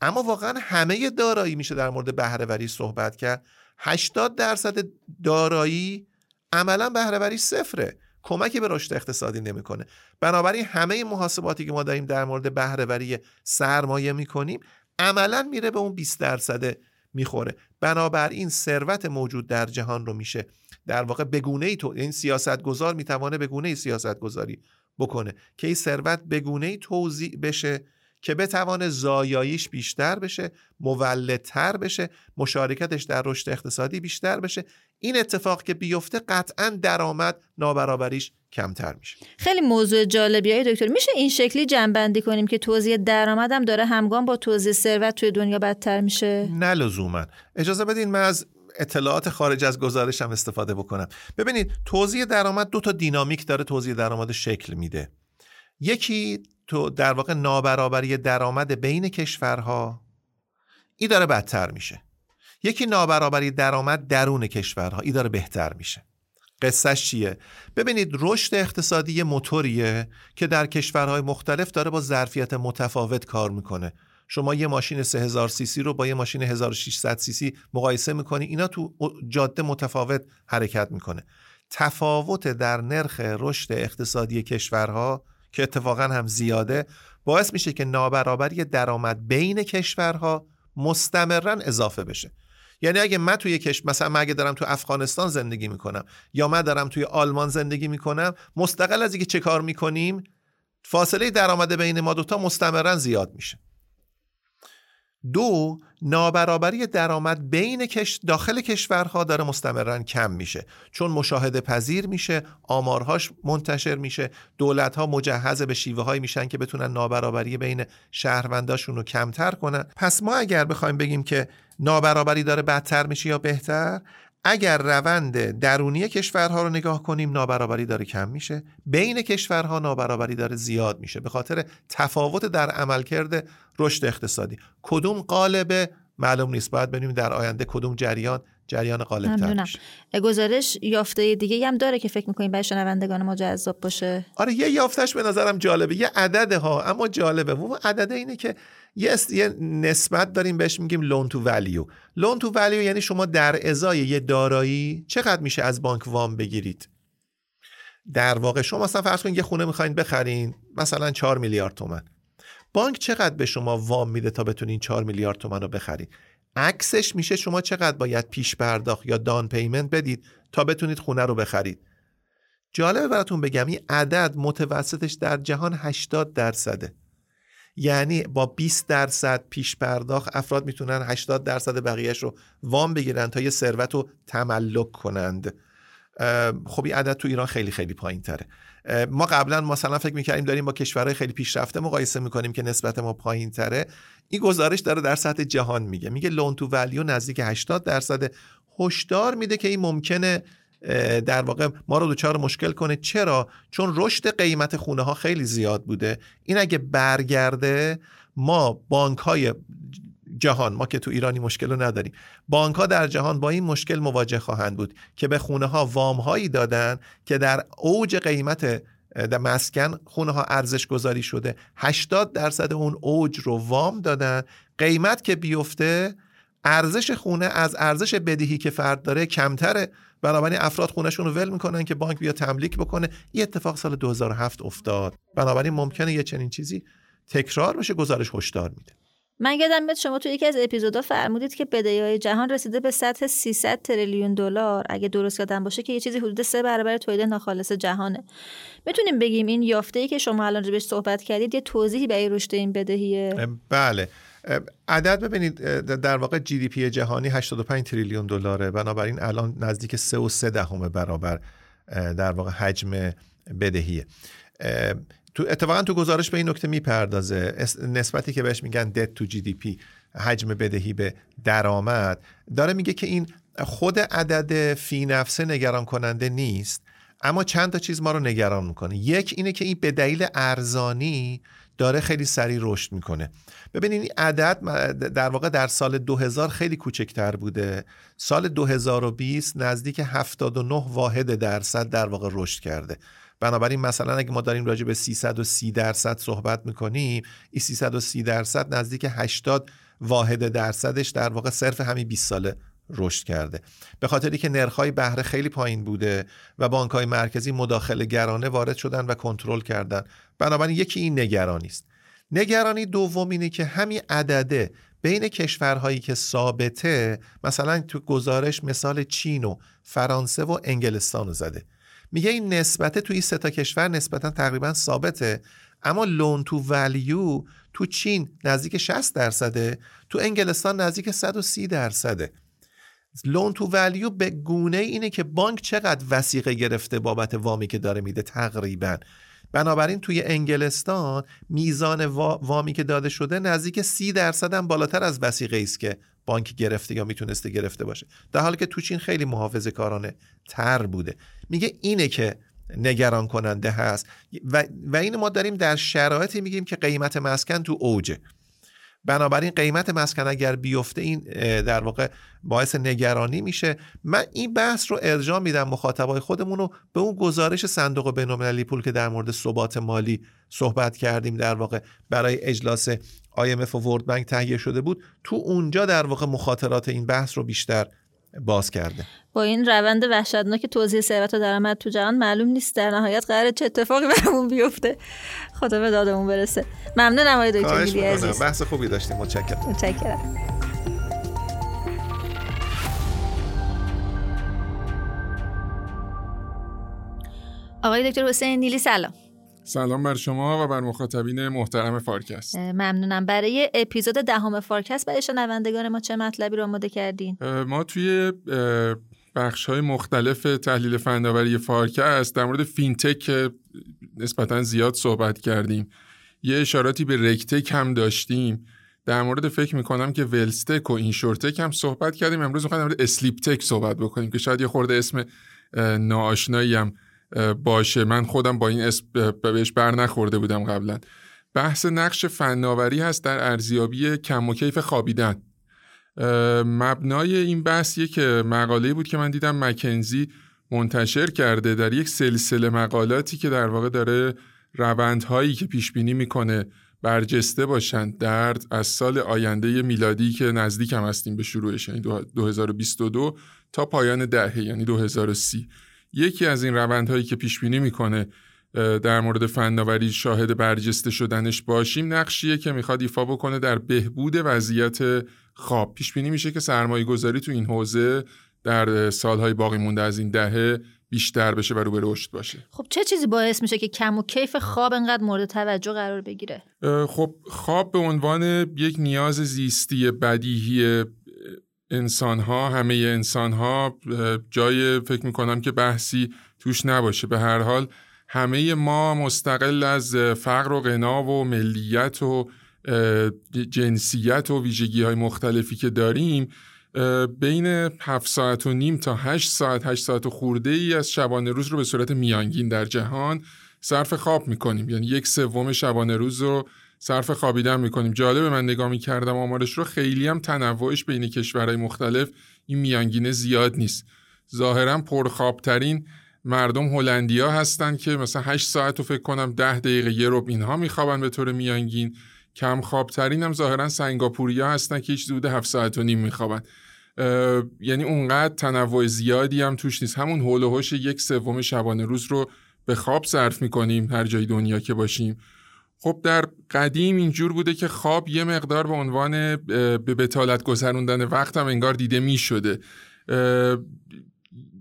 اما واقعا همه دارایی میشه در مورد بهرهوری صحبت کرد. 80 درصد دارایی عملا بهرهوری صفره. کمکی به رشد اقتصادی نمی‌کنه. بنابراین همه محاسباتی که ما داریم در مورد بهرهوری سرمایه می‌کنیم عملا میره به اون 20 درصد می‌خوره. بنابراین ثروت موجود در جهان رو میشه در واقع بگونه ای تو این سیاست گذار می‌توانه بگونه ای سیاست گذاری بکنه. که این ثروت بگونه ای توضیع بشه که بتوانه زایاییش بیشتر بشه مولدتر بشه مشارکتش در رشد اقتصادی بیشتر بشه. این اتفاق که بیفته قطعا درآمد نابرابریش کمتر میشه. خیلی موضوع جالبی های دکتر میشه این شکلی جنبندی کنیم که توزیع درآمدم داره همگام با توزیع ثروت توی دنیا بدتر میشه؟ نه لزوما. اجازه بدین من از اطلاعات خارج از گزارشم استفاده بکنم. ببینید توزیع درآمد دو تا دینامیک داره توزیع درآمد شکل میده. یکی تو در واقع نابرابری درآمد بین کشورها ای داره بدتر میشه. یکی نابرابری درآمد درون کشورها ای داره بهتر میشه. قصهش چیه؟ ببینید رشد اقتصادی موتوریه که در کشورهای مختلف داره با ظرفیت متفاوت کار می‌کنه. شما یه ماشین 3000 سی سی رو با یه ماشین 1600 سی سی مقایسه می‌کنی اینا تو جاده متفاوت حرکت می‌کنه. تفاوت در نرخ رشد اقتصادی کشورها که اتفاقا هم زیاده باعث میشه که نابرابری درآمد بین کشورها مستمرا اضافه بشه. یعنی اگه من توی کشور مثلا من اگه دارم تو افغانستان زندگی می‌کنم یا من دارم توی آلمان زندگی می‌کنم مستقل از اینکه چه کار می‌کنیم فاصله درآمد بین ما دوتا مستمرا زیاد میشه. دو نابرابری درآمد بین کش داخل کشورها داره مستمرا کم میشه. چون مشاهده پذیر میشه آمارهاش منتشر میشه دولت ها مجهز به شیوه هایی میشن که بتونن نابرابری بین شهرونداشون رو کمتر کنن. پس ما اگر بخوایم بگیم که نابرابری داره بدتر میشه یا بهتر اگر روند درونی کشورها رو نگاه کنیم نابرابری داره کم میشه. بین کشورها نابرابری داره زیاد میشه. به خاطر تفاوت در عملکرد رشد اقتصادی. کدوم قالبه معلوم نیست. باید ببینیم در آینده کدوم جریان جریان غالب تر میشه. گزارش یافته دیگه هم داره که فکر می‌کنیم برای شنوندگان ما جذاب باشه. آره یه یافتش به نظرم جالبه. یه عدده ها اما جالبه. و عدده اینه که یه, یه نسبت داریم بهش میگیم لون تو ولیو لون تو ولیو یعنی شما در ازای یه دارایی چقدر میشه از بانک وام بگیرید؟ در واقع شما مثلا فرض کنید یه خونه می‌خواین بخرین مثلا 4 میلیارد تومن. بانک چقدر به شما وام میده تا بتونین 4 میلیارد تومن رو بخرید؟ عکسش میشه شما چقدر باید پیش پرداخت یا دان پیمنت بدید تا بتونید خونه رو بخرید. جالبه براتون بگم این عدد متوسطش در جهان 80 درصده. یعنی با 20 درصد پیش پرداخت افراد می‌تونن 80 درصد بقیهش رو وام بگیرن تا یه ثروت رو تملک کنند. خب این عدد تو ایران خیلی خیلی پایین تره ما قبلا مثلا فکر می‌کردیم داریم با کشورهای خیلی پیشرفته مقایسه می‌کنیم که نسبت ما پایین تره این گزارش داره در سطح جهان میگه. میگه لون تو ولیو نزدیک 80 درصد. هشدار میده که این ممکنه در واقع ما رو دوچار مشکل کنه. چرا؟ چون رشد قیمت خونه ها خیلی زیاد بوده. این اگه برگرده ما بانک های جهان ما که تو ایرانی مشکل رو نداریم. بانک ها در جهان با این مشکل مواجه خواهند بود که به خونه ها وام هایی دادن که در اوج قیمت در مسکن خونه ها ارزش گذاری شده. 80 درصد اون اوج رو وام دادن. قیمت که بیفته ارزش خونه از ارزش بدهی که فرد داره کمتره. بنابراین افراد خونهشون رو ول می‌کنن که بانک بیا تملیک بکنه. این اتفاق سال 2007 افتاد. بنابراین ممکنه یه چنین چیزی تکرار بشه گزارش هشدار میده. من یادم میاد شما تو یکی از اپیزودا فرمودید که بدهی های جهان رسیده به سطح 300 تریلیون دلار. اگه درست یادم باشه که یه چیزی حدود سه برابر تولید ناخالص جهانه. می‌تونیم بگیم این یافته ای که شما الان بهش صحبت کردید یه توضیحی برای رشد این بدهیه بله. عدد ببینید در واقع GDP جهانی 85 تریلیون دلاره. بنابراین الان نزدیک 3 و 3 دهم برابر در واقع حجم بدهیه. تو اتفاقا تو گزارش به این نکته می‌پردازه. نسبتی که بهش میگن debt to GDP حجم بدهی به درآمد داره میگه که این خود عدد فی نفسه نگران کننده نیست اما چند تا چیز ما رو نگران می‌کنه. یک اینه که این به دلیل ارزانی داره خیلی سریع رشد می‌کنه. ببینید این عدد در واقع در سال 2000 خیلی کوچکتر بوده. سال 2020 نزدیک 79 واحد درصد در واقع رشد کرده. بنابراین مثلا اگه ما داریم راجع به 330 درصد صحبت می‌کنیم این 330 درصد نزدیک 80 واحد درصدش در واقع صرف همین 20 ساله رشد کرده. به خاطری که نرخ‌های بهره خیلی پایین بوده و بانک‌های مرکزی مداخله گرانه وارد شدن و کنترل کردن. بنابراین یکی این نگرانی است. نگرانی دوم اینه که همین عدده بین کشورهایی که ثابته مثلا تو گزارش مثال چین و فرانسه و انگلستان رو زده. میگه این نسبت توی این سه تا کشور نسبتا تقریبا ثابته. اما لون تو ولیو تو چین نزدیک 60 درصده تو انگلستان نزدیک 130 درصده. لون تو ولیو به گونه اینه که بانک چقدر وسیقه گرفته بابت وامی که داره میده تقریبا. بنابراین توی انگلستان میزان وامی که داده شده نزدیک سی درصد هم بالاتر از وسیقه است که بانک گرفته یا می‌تونسته گرفته باشه. در حالی که تو چین خیلی محافظه کارانه تر بوده. میگه اینه که نگران کننده هست و, و این ما داریم در شرایطی میگیم که قیمت مسکن تو اوجه. بنابراین قیمت مسکن اگر بیفته این در واقع باعث نگرانی میشه. من این بحث رو ارجاع میدم مخاطبای خودمون رو به اون گزارش صندوق بینالمللی پول که در مورد ثبات مالی صحبت کردیم در واقع برای اجلاس IMF و ورد بانک تهیه شده بود. تو اونجا در واقع مخاطرات این بحث رو بیشتر باز کرده. با این روند وحشتناک توزیع ثروت و درآمد تو جهان معلوم نیست در نهایت قرار چه اتفاقی برامون بیفته. خدا به دادمون برسه. ممنونم آقای دکتر عزیز. بحث خوبی داشتیم. متشکرم. متشکرم. آقای دکتر حسین نیلی سلام. سلام بر شما و بر مخاطبین محترم فارکست. ممنونم. برای اپیزود دهم فارکست برای شنوندگان ما چه مطلبی رو آماده کردین؟ ما توی بخش های مختلف تحلیل فناوری فارکست در مورد fintech نسبتا زیاد صحبت کردیم. یه اشاراتی به رکتک هم داشتیم. در مورد فکر می‌کنم که ولستک و اینشورتک هم صحبت کردیم. امروز می‌خوایم در مورد اسلیپتک صحبت بکنیم که شاید یه خورده اسم ناآشنایی هم باشه. من خودم با این اسم بهش بر نخورده بودم قبلا. بحث نقش فناوری هست در ارزیابی کم و کیف خوابیدن. مبنای این بحث یک مقاله بود که من دیدم مکنزی منتشر کرده در یک سلسله مقالاتی که در واقع داره روندهایی که پیش بینی می‌کنه برجسته باشند در از سال آینده میلادی که نزدیک هم هستیم به شروعش یعنی 2022 تا پایان دهه یعنی 2030 یکی از این روندهایی که پیش بینی می‌کنه در مورد فناوری شاهد برجسته شدنش باشیم نقشیه که می‌خواد ایفا بکنه در بهبود وضعیت خواب. پیش بینی میشه که سرمایه گذاری تو این حوزه در سالهای باقی مونده از این دهه بیشتر بشه و رو به رشد باشه. خب چه چیزی باعث میشه که کم و کیف خواب انقدر مورد توجه قرار بگیره؟ خب خواب به عنوان یک نیاز زیستی بدیهی انسان ها همه انسان ها جای فکر می‌کنم که بحثی توش نباشه. به هر حال همه ما مستقل از فقر و غنا و ملیت و جنسیت و ویژگی های مختلفی که داریم بین 7 ساعت و نیم تا 8 ساعت 8 ساعت و خورده ای از شبانه روز رو به صورت میانگین در جهان صرف خواب می‌کنیم. یعنی یک سوم شبانه روز رو صرف خوابیدن می‌کنیم. جالبه من نگاه می‌کردم آمارش رو خیلی هم تنوعش بین کشورهای مختلف این میانگینه زیاد نیست. ظاهرا پرخوابترین مردم هلندیا هستن که مثلا 8 ساعت رو فکر کنم 10 دقیقه یه رو اینها میخوابن به طور میانگین. کم خوابترین هم ظاهرا سنگاپوریا هستن که هیچ حدود 7 ساعت و نیم میخوابن. یعنی اونقدر تنوع زیادی هم توش نیست. همون هول و یک سوم شبانه روز رو به خواب صرف می‌کنیم هر جای دنیا که باشیم. خب در قدیم اینجور بوده که خواب یه مقدار به عنوان به بتالت گذروندن وقت هم انگار دیده می شده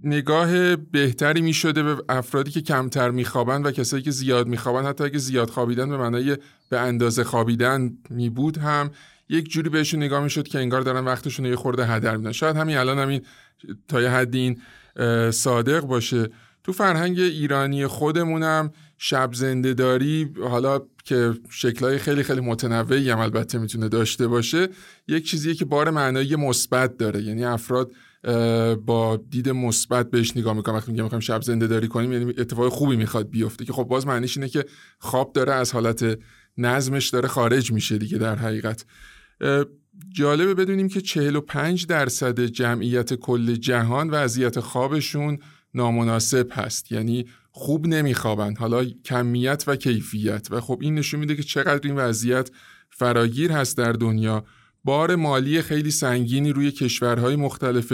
نگاه بهتری می شده به افرادی که کمتر میخوابند و کسایی که زیاد میخوابند حتی اگه زیاد خوابیدن به معنای به اندازه خوابیدن می بود هم. یک جوری بهشون نگاه می‌شد که انگار دارن وقتشون یه خورده هدر میدن. شاید همین الان همین تا یه حدی این صادق باشه. تو فرهنگ ایرانی خودمونم شب زنده داری حالا که شکلهای خیلی خیلی متنوعی هم البته می‌تونه داشته باشه یک چیزیه که بار معنایی مثبت داره. یعنی افراد با دید مثبت بهش نگاه می‌کنم وقتی میگم می‌خوایم شب زنده داری کنیم یعنی اتفاق خوبی می‌خواد بیفته که خب باز معنیش اینه که خواب داره از حالت نظمش داره خارج میشه دیگه در حقیقت. جالبه بدونیم که 45 درصد جمعیت کل جهان وضعیت خوابشون نامناسب هست. یعنی خوب نمیخوابند. حالا کمیت و کیفیت. و خب این نشون میده که چقدر این وضعیت فراگیر هست در دنیا. بار مالی خیلی سنگینی روی کشورهای مختلف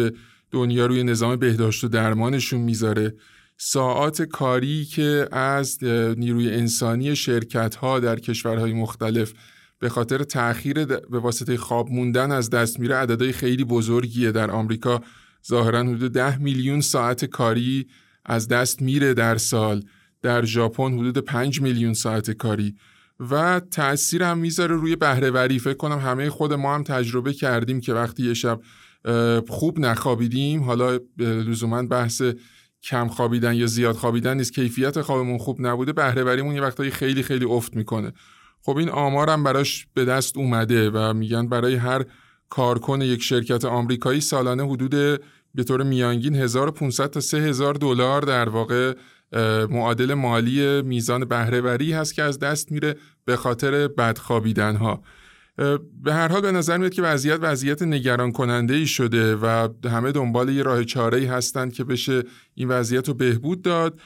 دنیا روی نظام بهداشت و درمانشون می‌ذاره. ساعات کاری که از نیروی انسانی شرکت ها در کشورهای مختلف به خاطر تأخیر به واسطه خواب موندن از دست میره عددهای خیلی بزرگیه. در آمریکا ظاهرا حدود ده میلیون ساعت کاری از دست میره در سال. در ژاپن حدود 5 میلیون ساعت کاری. و تاثیر هم می‌ذاره روی بهرهوری. فکر کنم همه خود ما هم تجربه کردیم که وقتی یه شب خوب نخوابیدیم حالا لزوما بحث کم خوابیدن یا زیاد خوابیدن نیست. کیفیت خوابمون خوب نبوده بهرهوریمون یه وقتایی خیلی خیلی افت می‌کنه. خب این آمارم براش به دست اومده و میگن برای هر کارکن یک شرکت آمریکایی سالانه حدود به طور میانگین 1500 تا 3000 دلار در واقع معادل مالی میزان بهرهوری هست که از دست میره به خاطر بدخوابیدن ها به هر حال به نظر میاد که وضعیت وضعیت نگران کننده ای شده و همه دنبال یه راه چاره ای هستند که بشه این وضعیت رو بهبود داد.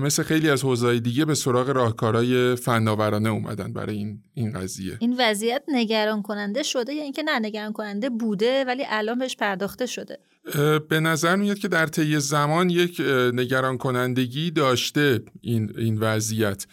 مثل خیلی از حوزه‌های دیگه به سراغ راهکارهای فناورانه اومدن برای این این قضیه. این وضعیت نگران کننده شده یا اینکه نه نگران کننده بوده ولی الان بهش پرداخته شده؟ به نظر میاد که در طی زمان یک نگران کنندگی داشته این این وضعیت.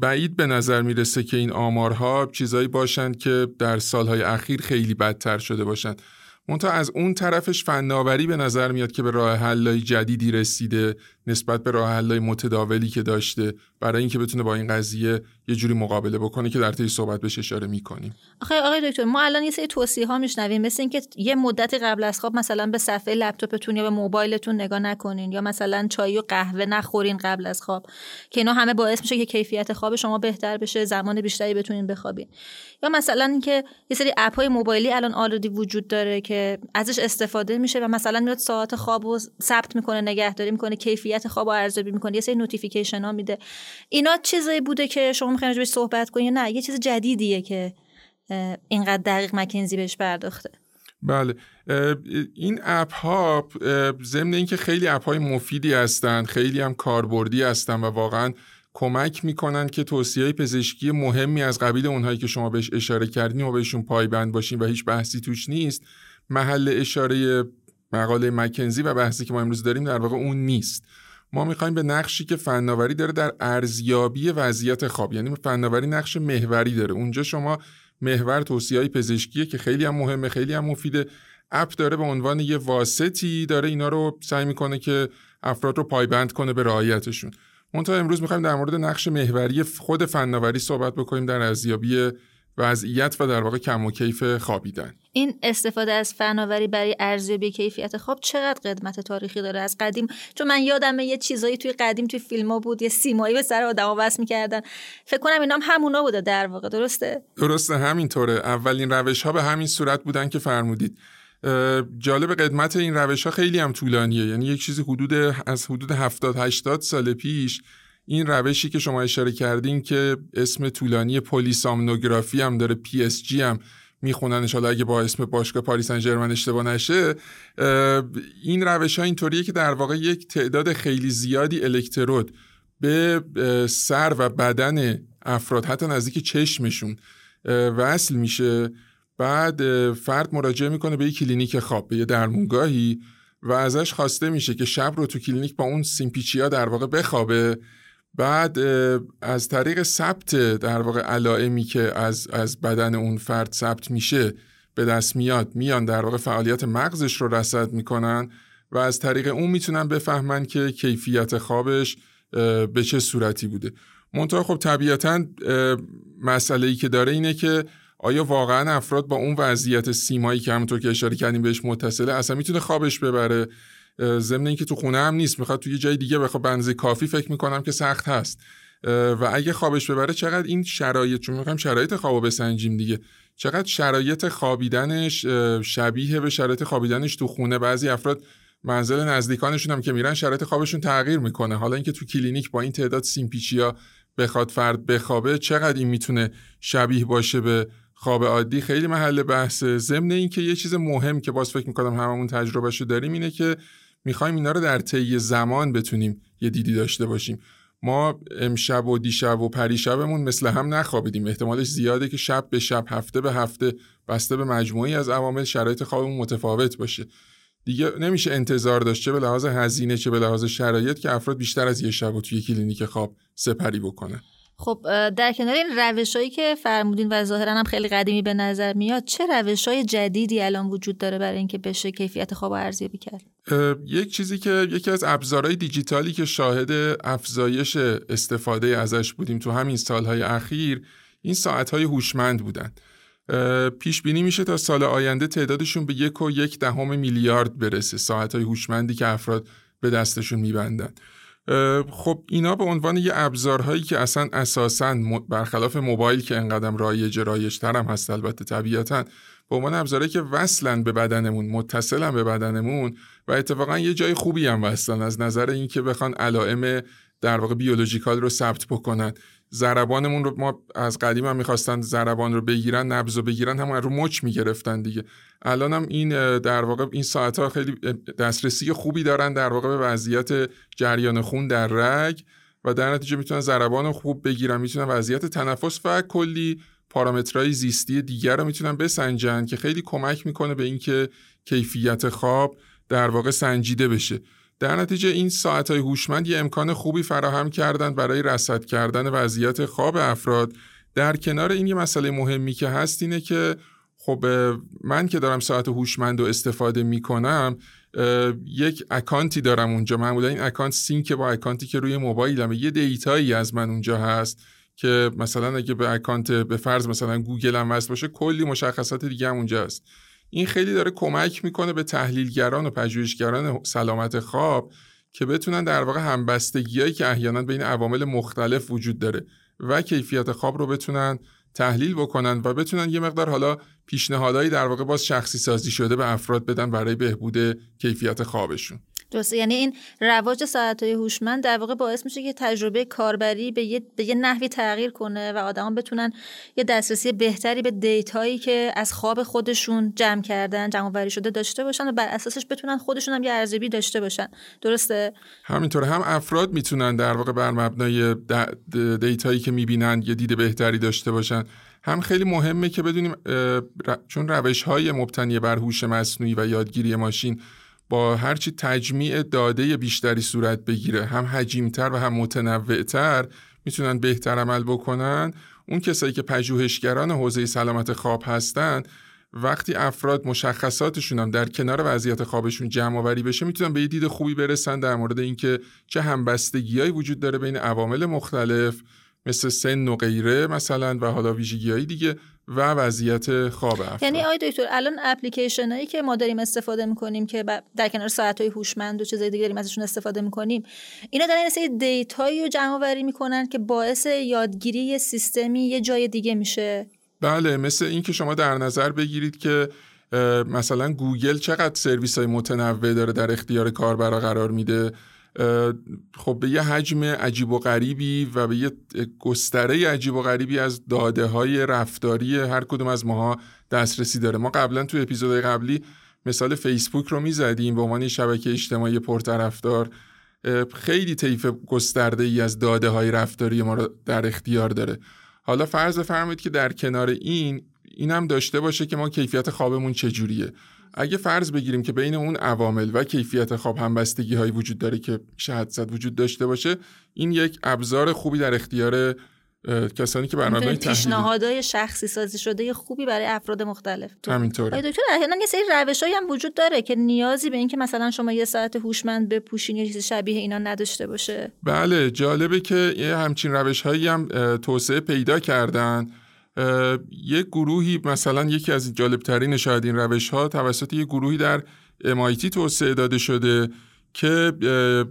بعید به نظر می‌رسه که این آمارها چیزایی باشند که در سالهای اخیر خیلی بدتر شده باشند. منتها از اون طرفش فناوری به نظر میاد که به راه حلای جدیدی رسیده. نسبت به راه حلای متداولی که داشته برای اینکه بتونه با این قضیه یه جوری مقابله بکنه که در طی صحبت بهش اشاره می‌کنیم. آخه آقای دکتر ما الان یه سری توصیه ها میشنویم مثل اینکه یه مدتی قبل از خواب مثلا به صفحه لپتاپتون یا به موبایلتون نگاه نکنین یا مثلا چای و قهوه نخورین قبل از خواب که اینا همه باعث میشه که کیفیت خواب شما بهتر بشه زمان بیشتری بتونین بخوابین. یا مثلا اینکه یه سری app های موبایلی الان already وجود داره که ازش استفاده میشه و مثلا میاد ساعت خواب رو ثبت می‌کنه نگهداری می‌کنه کیفیت خواب رو ارزیابی می‌کنه یه سری notification ها میده. اینا چیزایی بوده که شما می‌خواین بهش صحبت کنین نه؟ یه چیز جدیدیه که اینقدر دقیق مکنزی بهش پرداخته. بله. این app ها ضمن اینکه خیلی اپ های مفیدی هستن خیلی هم کاربردی هستن و واقعا کمک می‌کنن که توصیه پزشکی مهمی از قبیل اونهایی که شما بهش اشاره کردین و بهشون پایبند باشین و هیچ بحثی توش نیست محل اشاره مقاله مکنزی و بحثی که ما امروز داریم در واقع اون نیست. ما می‌خوایم به نقشی که فناوری داره در ارزیابی وضعیت خواب یعنی فناوری نقش محوری داره. اونجا شما محور توصیه های پزشکیه که خیلی هم مهمه خیلی هم مفیده. اپ داره به عنوان یه واسطی داره اینا رو سعی می‌کنه که افراد رو پایبند کنه به رعایتشون. منتها امروز می‌خوایم در مورد نقش محوری خود فناوری صحبت بکنیم در ارزیابی وضعیت و در واقع کم و کیف خوابیدن. این استفاده از فناوری برای ارزیابی کیفیت خواب چقدر قدمت تاریخی داره از قدیم؟ چون من یادمه یه چیزایی توی قدیم توی فیلم ها بود یه سیمایی به سر آدما وصل می‌کردن. فکر کنم اینا هم همونا بوده در واقع درسته؟ درسته همینطوره. اولین روش ها به همین صورت بودن که فرمودید. جالب قدمت این روش ها خیلی هم طولانیه. یعنی یک چیزی حدود از حدود 70 80 سال پیش این روشی که شما اشاره کردین که اسم طولانی پلی‌سومنوگرافی هم داره PSG هم میخوننش حالا اگه با اسم باشگاه پاریس سن اشتباه نشه این روش ها اینطوریه که در واقع یک تعداد خیلی زیادی الکترود به سر و بدن افراد حتی نزدیک چشمشون وصل میشه. بعد فرد مراجعه می‌کنه به یک کلینیک خواب به یه درمونگاهی و ازش خواسته میشه که شب رو تو کلینیک با اون سیمپیچیا در واقع بخوابه. بعد از طریق ثبت در واقع علائمی که از, از بدن اون فرد ثبت میشه به دست میاد میان در واقع فعالیت مغزش رو رصد می‌کنن و از طریق اون می‌تونن بفهمن که کیفیت خوابش به چه صورتی بوده. منتها خب طبیعتا مسئله ای که داره اینه که آیا واقعا افراد با اون وضعیت سیمایی که همونطور که اشاره کردیم بهش متصله اصلا می‌تونه خوابش ببره؟ ضمن اینکه تو خونه هم نیست. می‌خواد تو یه جای دیگه بخواد بنزه کافی فکر می‌کنم که سخت هست. و اگه خوابش ببره چقدر این شرایط چون می‌خوایم شرایط خوابو بسنجیم دیگه چقدر شرایط خوابیدنش شبیه به شرایط خوابیدنش تو خونه؟ بعضی افراد منزل نزدیکانشون هم که میرن شرایط خوابشون تغییر می‌کنه. حالا اینکه تو کلینیک با این تعداد سیمپیچیا بخواد فرد بخوابه چقدر این می‌تونه شبیه باشه به خواب عادی؟ خیلی محل بحثه. ضمن اینکه یه چیز مهم که باز فکر می‌کنم هممون تجربهشو داریم اینه که می‌خوایم اینا رو در طی زمان بتونیم یه دیدی داشته باشیم. ما امشب و دیشب و پریشبمون مثل هم نخوابیدیم. احتمالش زیاده که شب به شب هفته به هفته بسته به مجموعی از عوامل شرایط خوابمون متفاوت باشه. دیگه نمیشه انتظار داشت چه به لحاظ هزینه چه به لحاظ شرایط که افراد بیشتر از یه شب و توی کلینیک خواب سپری بکنه خب در کنار این روش هایی که فرمودین و ظاهرا هم خیلی قدیمی به نظر میاد چه روش های جدیدی الان وجود داره برای اینکه بشه کیفیت خواب ارزیابی کرد؟ یک چیزی که یکی از ابزارهای دیجیتالی که شاهد افزایش استفاده ازش بودیم تو همین سالهای اخیر این ساعتهای هوشمند بودن. پیش بینی میشه تا سال آینده تعدادشون به یک و یک دهم میلیارد برسه ساعتهای هوشمندی که افراد به دستشون میبندن. خب اینا به عنوان یه ابزارهایی که اصلا اساسا برخلاف موبایل که انقدر رایج رایج ترم هست البته طبیعتا به عنوان ابزارهایی که وصلن به بدنمون متصلن به بدنمون و اتفاقا یه جای خوبی هم وصلن از نظر اینکه بخوان علائم در واقع بیولوژیکال رو ثبت بکنن. ضربانمون رو ما از قدیم هم می‌خواستن ضربان رو بگیرن نبض رو بگیرن هم رو مچ می‌گرفتن دیگه. الان هم این در واقع این ساعت ها خیلی دسترسی خوبی دارن در واقع به وضعیت جریان خون در رگ و در نتیجه می‌تونن ضربان رو خوب بگیرن می‌تونن وضعیت تنفس و کلی پارامترهای زیستی دیگر رو می‌تونن بسنجن که خیلی کمک می‌کنه به اینکه کیفیت خواب در واقع سنجیده بشه. در نتیجه این ساعت های هوشمند یه امکان خوبی فراهم کردن برای رصد کردن وضعیت خواب افراد. در کنار این یه مسئله مهمی که هست اینه که خب من که دارم ساعت هوشمند رو استفاده می‌کنم یک account ی دارم اونجا. معمولا این account sync با account ی که روی موبایلمه. یه data یی از من اونجا هست که مثلا اگه به account به فرض مثلا گوگل هم وصل باشه کلی مشخصات دیگه هم اونجا هست. این خیلی داره کمک می‌کنه به تحلیلگران و پژوهشگران سلامت خواب که بتونن در واقع همبستگیایی که احیانا بین عوامل مختلف وجود داره و کیفیت خواب رو بتونن تحلیل بکنن و بتونن یه مقدار حالا پیشنهادهایی در واقع باز شخصی سازی شده به افراد بدن برای بهبود کیفیت خوابشون. درسته. یعنی این رواج ساعت های هوشمند در واقع باعث میشه که تجربه کاربری به یه, به یه نحوی تغییر کنه و آدمان بتونن یه دسترسی بهتری به دیتایی که از خواب خودشون جمع کردن جمع وری شده داشته باشن و بر اساسش بتونن خودشون هم یه ارزیابی داشته باشن. درسته؟ همینطور. هم افراد می‌تونن در واقع بر مبنای دیتایی که می‌بینن یه دید بهتری داشته باشن. هم خیلی مهمه که بدونیم چون روش های مبتنی بر هوش مصنوعی و یادگیری ماشین با هرچی تجمیع داده بیشتری صورت بگیره هم حجیمتر و هم متنوعتر می‌تونن بهتر عمل بکنن. اون کسایی که پژوهشگران حوزه سلامت خواب هستن وقتی افراد مشخصاتشون هم در کنار وضعیت خوابشون جمع آوری بشه می‌تونن به یه دید خوبی برسن در مورد اینکه چه همبستگیهایی وجود داره بین عوامل مختلف مثل سن و غیره مثلا و حالا ویژگی دیگه. و وضعیت خواب افراد. یعنی آقای دکتر الان اپلیکیشن هایی که ما داریم استفاده می‌کنیم که در کنار ساعت های هوشمند و چیزای دیگه داریم ازشون استفاده می‌کنیم اینا دارن یه data یی رو جمع آوری می‌کنن که باعث یادگیری یه سیستمی یه جای دیگه میشه. بله مثل اینکه شما در نظر بگیرید که مثلا گوگل چقدر سرویس های متنوع داره در اختیار کاربرا قرار میده؟ خب به یه حجم عجیب و غریبی و به یه گستره عجیب و غریبی از داده های رفتاری هر کدوم از ماها دسترسی داره. ما قبلا تو اپیزود قبلی مثال فیسبوک رو می‌زدیم به عنوان شبکه اجتماعی پرطرفدار. خیلی طیف گسترده ای از داده های رفتاری ما رو در اختیار داره. حالا فرض بفرمایید که در کنار این این هم داشته باشه که ما کیفیت خوابمون چجوریه. اگه فرض بگیریم که بین اون عوامل و کیفیت خواب همبستگی هایی وجود داره که شاید زد وجود داشته باشه این یک ابزار خوبی در اختیار کسانی که برنامه پیشنهادهای شخصی سازی شده خوبی برای افراد مختلف همینطوره. دکتر احیانا یه سری روشایی هم وجود داره که نیازی به اینکه مثلا شما یه ساعت هوشمند بپوشین یا چیز شبیه اینا نداشته باشه. بله جالبه که یه همچین روش هایی هم توسعه پیدا کردن. یه گروهی مثلا یکی از جالبترین شاید این روش ها توسط یه گروهی در MIT توسعه داده شده که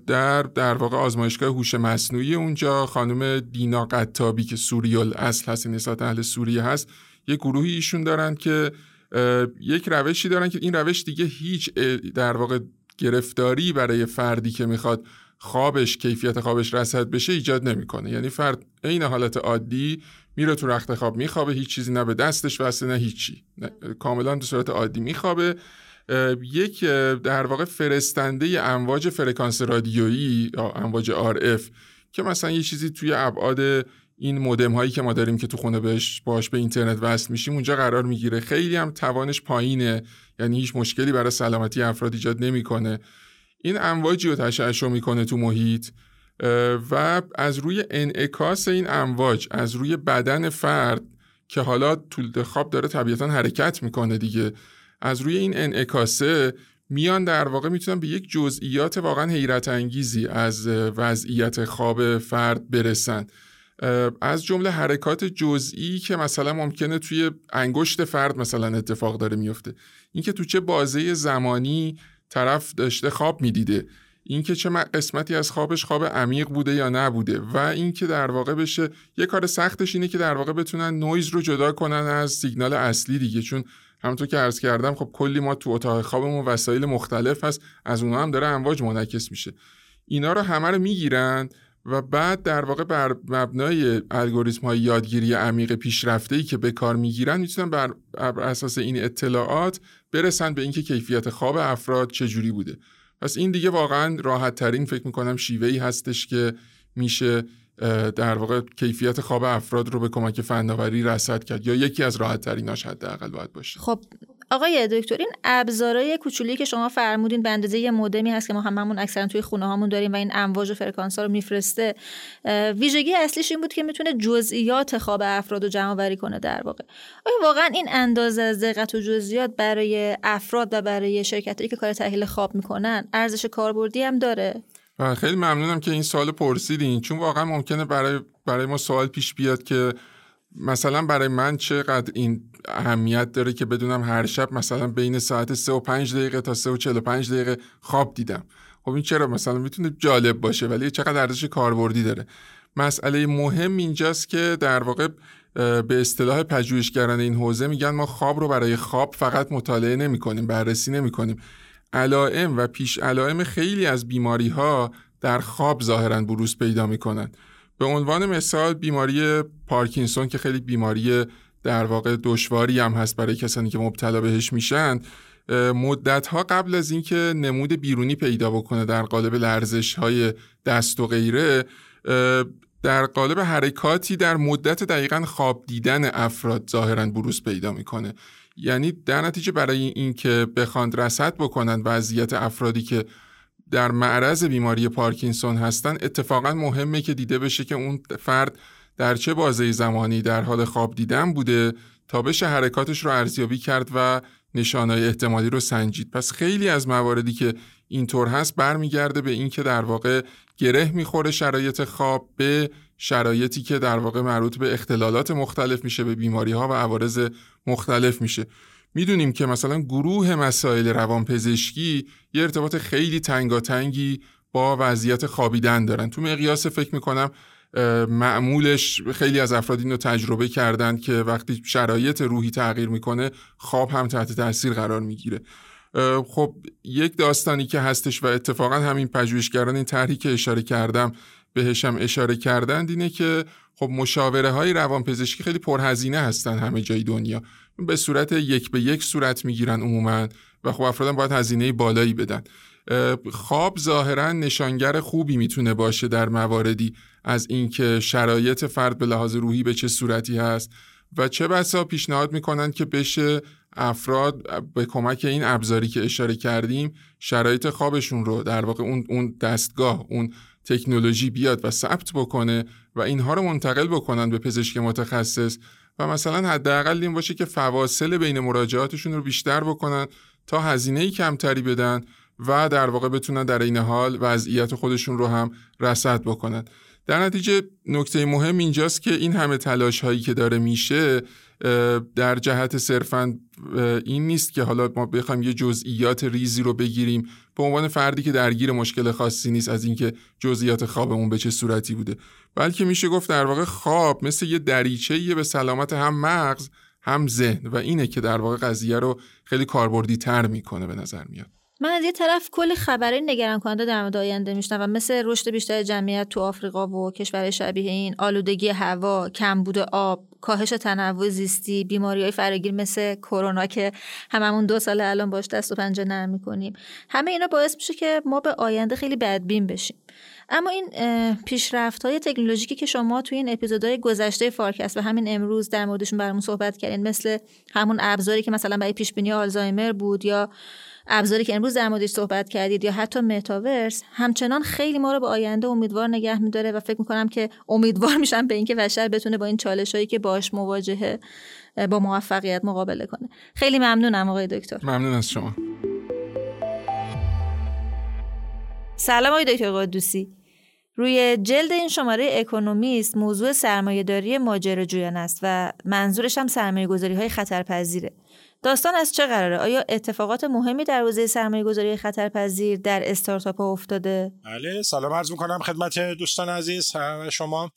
در در واقع آزمایشگاه هوش مصنوعی اونجا خانم دینا قطابی که سوریال اصل هست نسبت اهل سوریه هست یه گروهی ایشون دارن که یک روشی دارن که این روش دیگه هیچ در واقع گرفتاری برای فردی که می‌خواد خوابش کیفیت خوابش رسد بشه ایجاد نمی‌کنه. یعنی فرد عین حالت عادی میره تو رخت خواب میخوابه هیچ چیزی نه به دستش واسه نه هیچی. کاملا به صورت عادی میخوابه. یک در واقع فرستنده امواج فرکانس رادیویی امواج RF که مثلا یه چیزی توی ابعاد این مودم هایی که ما داریم که تو خونه بهش باش به اینترنت وصل میشیم اونجا قرار می‌گیره. خیلی هم توانش پایینه یعنی هیچ مشکلی برای سلامتی افراد ایجاد نمی‌کنه. این امواجی رو تشعشع می‌کنه تو محیط. و از روی انعکاس این امواج از روی بدن فرد که حالا طول خواب داره طبیعتا حرکت می‌کنه دیگه از روی این انعکاسه میان در واقع می‌تونن به یک جزئیات واقعا حیرت انگیزی از وضعیت خواب فرد برسن. از جمله حرکات جزئی که مثلا ممکنه توی انگشت فرد مثلا اتفاق داره میفته اینکه تو چه بازه زمانی طرف داشته خواب می‌دیده. اینکه چه قسمتی از خوابش خواب عمیق بوده یا نبوده و اینکه در واقع بشه یه کار سختش اینه که در واقع بتونن نویز رو جدا کنن از سیگنال اصلی دیگه. چون همونطور که عرض کردم خب کلی ما تو اتاق خوابمون وسایل مختلف هست از اونها هم داره امواج منعکس میشه. اینا رو همه رو می‌گیرن و بعد در واقع بر مبنای الگوریتم های یادگیری عمیق پیشرفته ای که به کار می‌گیرن می‌تونن بر, اساس این اطلاعات برسن به اینکه کیفیت خواب افراد چجوری بوده. پس این دیگه واقعا راحت ترین فکر می‌کنم شیوه ای هستش که میشه در واقع کیفیت خواب افراد رو به کمک فناوری رصد کرد یا یکی از راحت تریناش حداقل باید باشه. خب آقای دکتر این ابزارهای کوچولی که شما فرمودین به اندازه یه مودمی هست که ما هممون اکثرا توی خونه هامون داریم و این امواج و فرکانس ها رو میفرسته ویژگی اصلیش این بود که می‌تونه جزئیات خواب افراد رو جمع آوری کنه در واقع. آیا واقعا این اندازه از دقت و جزئیات برای افراد و برای شرکتایی که کار تحلیل خواب می‌کنن ارزش کاربردی هم داره؟ خیلی ممنونم که این سوال پرسیدین چون واقعا ممکنه برای برای ما سوال پیش بیاد که مثلا برای من چقدر این اهمیت داره که بدونم هر شب مثلا بین ساعت 3 و 5 دقیقه تا 3 و 45 دقیقه خواب دیدم. خب این چرا مثلا می‌تونه جالب باشه ولی چقدر ارزش کاربردی داره. مسئله مهم اینجاست که در واقع به اصطلاح پژوهشگران این حوزه میگن ما خواب رو برای خواب فقط مطالعه نمی کنیم بررسی نمی کنیم علائم و پیش علائم خیلی از بیماری ها در خواب ظاهرا بروز پیدا می‌کنن. به عنوان مثال بیماری پارکینسون که خیلی بیماری در واقع دشواری هم هست برای کسانی که مبتلا بهش میشن مدت ها قبل از اینکه نمود بیرونی پیدا بکنه در قالب لرزش های دست و غیره در قالب حرکاتی در مدت دقیقا خواب دیدن افراد ظاهرا بروز پیدا می‌کنه. یعنی در نتیجه برای اینکه بخواند رصد بکنند وضعیت افرادی که در معرض بیماری پارکینسون هستن اتفاقا مهمه که دیده بشه که اون فرد در چه بازه زمانی در حال خواب دیدن بوده تا بشه حرکاتش رو ارزیابی کرد و نشانهای احتمالی رو سنجید. پس خیلی از مواردی که اینطور هست برمیگرده به اینکه در واقع گره می‌خوره شرایط خواب به شرایطی که در واقع مربوط به اختلالات مختلف میشه به بیماری ها و عوارض مختلف میشه. می‌دونیم که مثلا گروه مسائل روانپزشکی یه ارتباط خیلی تنگاتنگی با وضعیت خوابیدن دارن. تو مقیاس فکر می‌کنم معمولش خیلی از افراد این تجربه کردند که وقتی شرایط روحی تغییر می‌کنه خواب هم تحت تاثیر قرار می‌گیره. خب یک داستانی که هستش و اتفاقا همین پژوهشگران این طرحی که اشاره کردم بهشم اشاره کردند اینه که خب مشاوره های روانپزشکی خیلی پرهزینه هستن همه جای دنیا. به صورت یک به یک صورت می‌گیرن عموما و خب افرادم باید هزینه بالایی بدن. خواب ظاهرا نشانگر خوبی می‌تونه باشه در مواردی از اینکه شرایط فرد به لحاظ روحی به چه صورتی هست و چه بسا پیشنهاد می‌کنند که بشه افراد به کمک این ابزاری که اشاره کردیم شرایط خوابشون رو در واقع اون, اون دستگاه اون تکنولوژی بیاد و ثبت بکنه و اینها رو منتقل بکنن به پزشک متخصص و مثلا حداقل این باشه که فواصل بین مراجعاتشون رو بیشتر بکنن تا هزینه کمتری بدن و در واقع بتونن در این حال وضعیت خودشون رو هم رصد بکنن. در نتیجه نکته مهم اینجاست که این همه تلاش هایی که داره میشه در جهت صرفا این نیست که حالا ما بخوایم یه جزئیات ریزی رو بگیریم. به عنوان فردی که درگیر مشکل خاصی نیست از اینکه جزئیات خوابمون به چه صورتی بوده. بلکه میشه گفت در واقع خواب مثل یه دریچه به سلامت هم مغز هم ذهن. و اینه که در واقع قضیه رو خیلی کاربردی تر می‌کنه به نظر میاد. من از یه طرف کل خبری نگران کننده در مورد آینده و مثل رشد بیشتر جمعیت تو آفریقا و کشور شبیه این آلودگی هوا کمبود آب کاهش تنوع زیستی بیماری های فراگیر مثل کرونا که هممون دو سال الان باش دست و پنجه نرم می‌کنیم. همه اینا باعث میشه که ما به آینده خیلی بدبین بشیم. اما این پیشرفت های تکنولوژیکی که شما توی این اپیزودهای گذشته فارکست و همین امروز در موردشون برامون صحبت کردین مثل همون ابزاری که مثلا برای پیش بینی آلزایمر بود یا ابزاری که امروز در موردش صحبت کردید یا حتی متاورس همچنان خیلی ما رو به آینده امیدوار نگه میداره و فکر می‌کنم که امیدوار میشم به اینکه بشر بتونه با این چالش هایی که باش مواجهه با موفقیت مقابله کنه. خیلی ممنونم آقای دکتر. ممنون از شما. سلام آقای دکتر قدوسی. روی جلد این شماره اکونومیست موضوع سرمایهداری ماجراجویانه است و منظورش هم سرمایه گذاری های خطرپذیره. داستان از چه قراره؟ آیا اتفاقات مهمی در حوزه سرمایه گذاری خطرپذیر در استارتاپ افتاده؟ بله سلام عرض می‌کنم خدمت دوستان عزیز شما.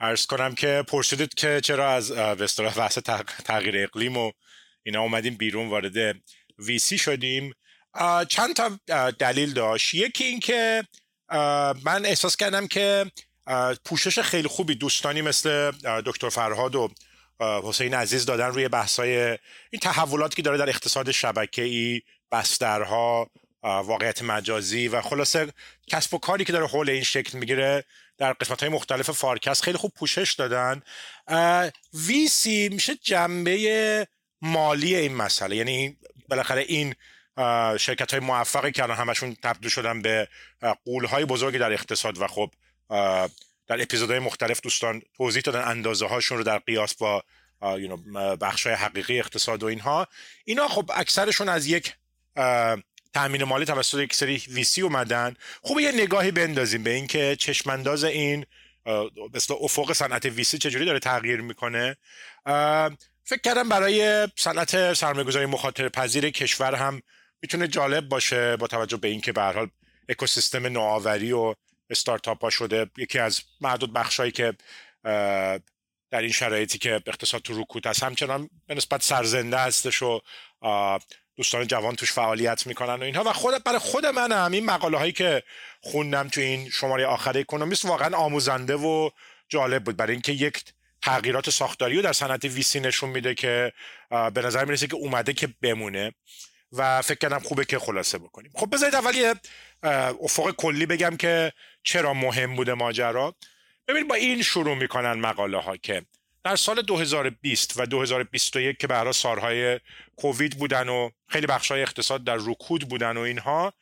عرض کنم که پرسیدید که چرا از به بحث تغییر اقلیم و اینا اومدیم بیرون وارد ویسی شدیم. چند تا دلیل داشت. یکی این که من احساس کردم که پوشش خیلی خوبی دوستانی مثل دکتر فرهاد و حسین عزیز دادن روی بحثای این تحولاتی که داره در اقتصاد شبکه‌ای بسترها واقعیت مجازی و خلاصه کسب و کاری که داره حول این شکل می‌گیره در قسمت های مختلف فارکست خیلی خوب پوشش دادن. ویسی میشه جنبه مالی این مسئله. یعنی بالاخره این شرکت های موفقی که الان همشون تبدیل شدن به قول های بزرگی در اقتصاد و خب در اپیزودهای مختلف دوستان توضیح دادن اندازه هاشون رو در قیاس با بخش های حقیقی اقتصاد و اینها. اینا خب اکثرشون از یک تأمین مالی توسط یک سری ویسی اومدن. خوب یه نگاهی بندازیم به اینکه چشمانداز این مثل افق صنعت ویسی چجوری داره تغییر می‌کنه. فکر کردم برای صنعت سرمایه‌گذاری مخاطر پذیر کشور هم می‌تونه جالب باشه با توجه به اینکه به هر حال اکوسیستم نوآوری و استارتاپ ها شده. یکی از معدود بخشایی که در این شرایطی که اقتصاد تو رکود هست همچنان به نسبت سرزنده هستش و دوستان جوان توش فعالیت می‌کنن و اینها. و خود برای خود من هم این مقاله هایی که خوندم تو این شماره آخر اکونومیست واقعا آموزنده و جالب بود. برای اینکه یک تغییرات ساختاری رو در صنعت ویسی نشون میده که به نظر می‌رسه که اومده که بمونه و فکر کردم خوبه که خلاصه بکنیم. خب بذارید اول یه افق کلی بگم که چرا مهم بوده ماجرا؟ ببینید با این شروع می‌کنن مقاله ها که در سال 2020 و 2021 که برای سالهای کووید بودن و خیلی بخشای اقتصاد در رکود بودن و اینها